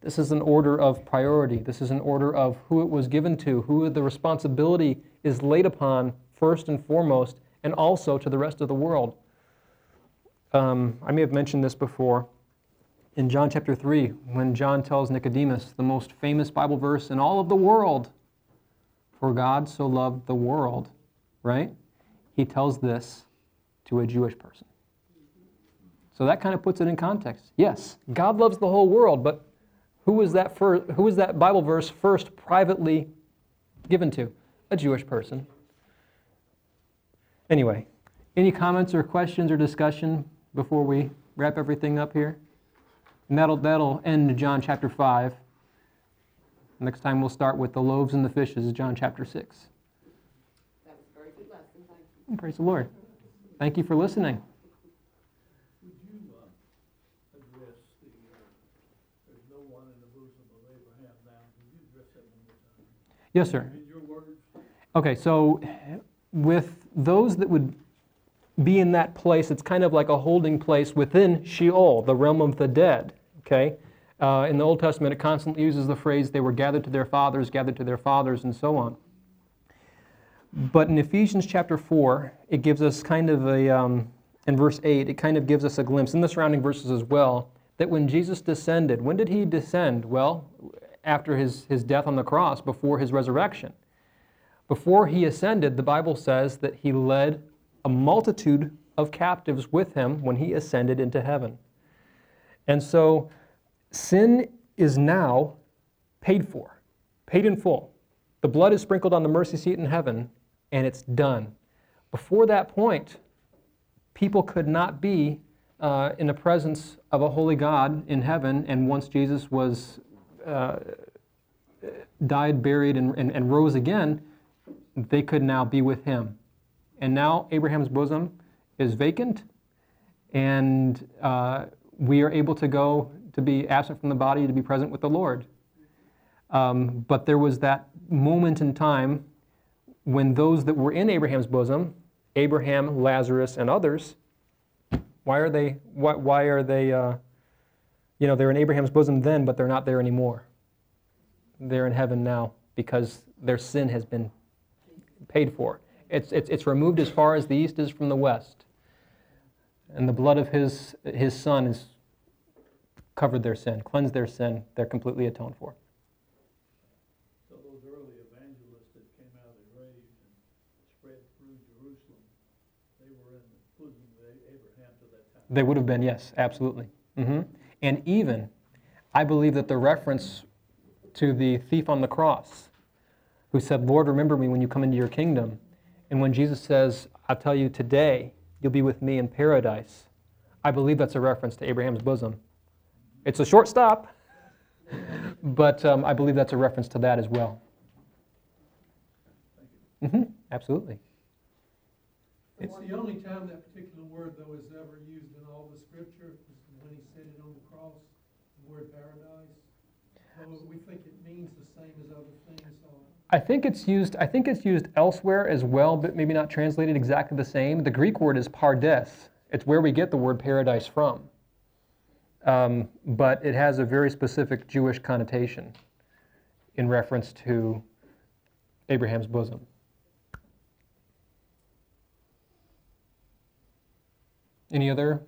This is an order of priority. This is an order of who it was given to, who the responsibility is laid upon first and foremost, and also to the rest of the world. Um, I may have mentioned this before. In John chapter 3, when John tells Nicodemus, the most famous Bible verse in all of the world, for God so loved the world, right? He tells this to a Jewish person. So that kind of puts it in context. Yes, God loves the whole world, but who was that first, who was that Bible verse first privately given to? A Jewish person. Anyway, any comments or questions or discussion before we wrap everything up here? And that'll, that'll end John chapter 5. Next time we'll start with the loaves and the fishes, John chapter 6. That was a very good lesson, thank you. Praise the Lord. Thank you for listening. Would you uh, address the, uh, there's no one in the bosom of Abraham now? Could you address that one more time? Yes, sir. In your words? Okay, so with those that would be in that place, it's kind of like a holding place within Sheol, the realm of the dead. Okay? Uh, in the Old Testament, it constantly uses the phrase, they were gathered to their fathers, gathered to their fathers, and so on. But in Ephesians chapter 4, it gives us kind of a, um, in verse 8, it kind of gives us a glimpse, in the surrounding verses as well, that when Jesus descended, when did he descend? Well, after his, his death on the cross, before his resurrection. Before he ascended, the Bible says that he led a multitude of captives with him when he ascended into heaven. And so, Sin is now paid for, paid in full. The blood is sprinkled on the mercy seat in heaven, and it's done. Before that point, people could not be uh, in the presence of a holy God in heaven, and once Jesus was uh, died, buried, and, and, and rose again, they could now be with him. And now Abraham's bosom is vacant, and uh, we are able to go to be absent from the body to be present with the Lord. Um, but there was that moment in time when those that were in Abraham's bosom, Abraham, Lazarus, and others, Why are they? Why, why are they? Uh, you know, they're in Abraham's bosom then, but they're not there anymore. They're in heaven now because their sin has been paid for. It's, it's, it's removed as far as the east is from the west. And the blood of his, his son has covered their sin, cleansed their sin. They're completely atoned for. So those early evangelists that came out of the graves and spread through Jerusalem, they were in the bosom of Abraham to that time. They would have been, yes, absolutely. hmm And even, I believe that the reference to the thief on the cross who said, Lord, remember me when you come into your kingdom. And when Jesus says, I'll tell you today, you'll be with me in paradise, I believe that's a reference to Abraham's bosom. It's a short stop, but um, I believe that's a reference to that as well. hmm absolutely. It's the only time that particular word, though, is ever used in all the scripture, is when he said it on the cross, the word paradise. We think it means the same as other things, I think it's used. I think it's used elsewhere as well, but maybe not translated exactly the same. The Greek word is pardes. It's where we get the word paradise from, um, but it has a very specific Jewish connotation in reference to Abraham's bosom. Any other?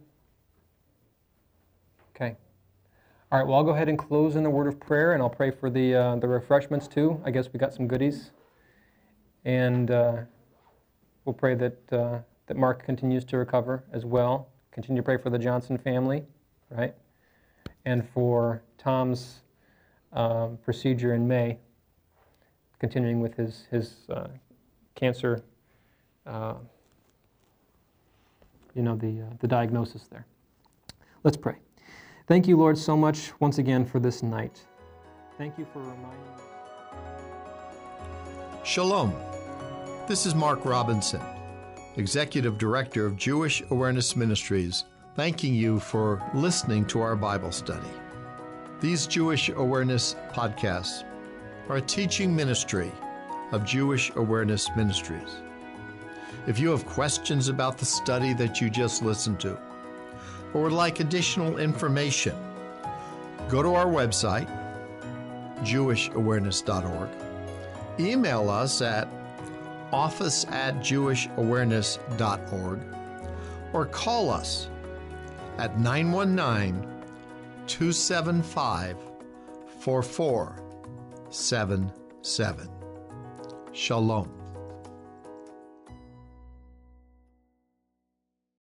Okay. All right, well, I'll go ahead and close in a word of prayer, and I'll pray for the, uh, the refreshments too. I guess we got some goodies. And uh, we'll pray that, uh, that Mark continues to recover as well. Continue to pray for the Johnson family, right? And for Tom's um, procedure in May, continuing with his, his uh, cancer, uh, you know, the, uh, the diagnosis there. Let's pray. Thank you, Lord, so much once again for this night. Thank you for reminding us. Shalom. This is Mark Robinson, Executive Director of Jewish Awareness Ministries, thanking you for listening to our Bible study. These Jewish Awareness podcasts are a teaching ministry of Jewish Awareness Ministries. If you have questions about the study that you just listened to, or would like additional information, go to our website, jewishawareness.org, email us at office at jewishawareness.org, or call us at 919 275 4477. Shalom.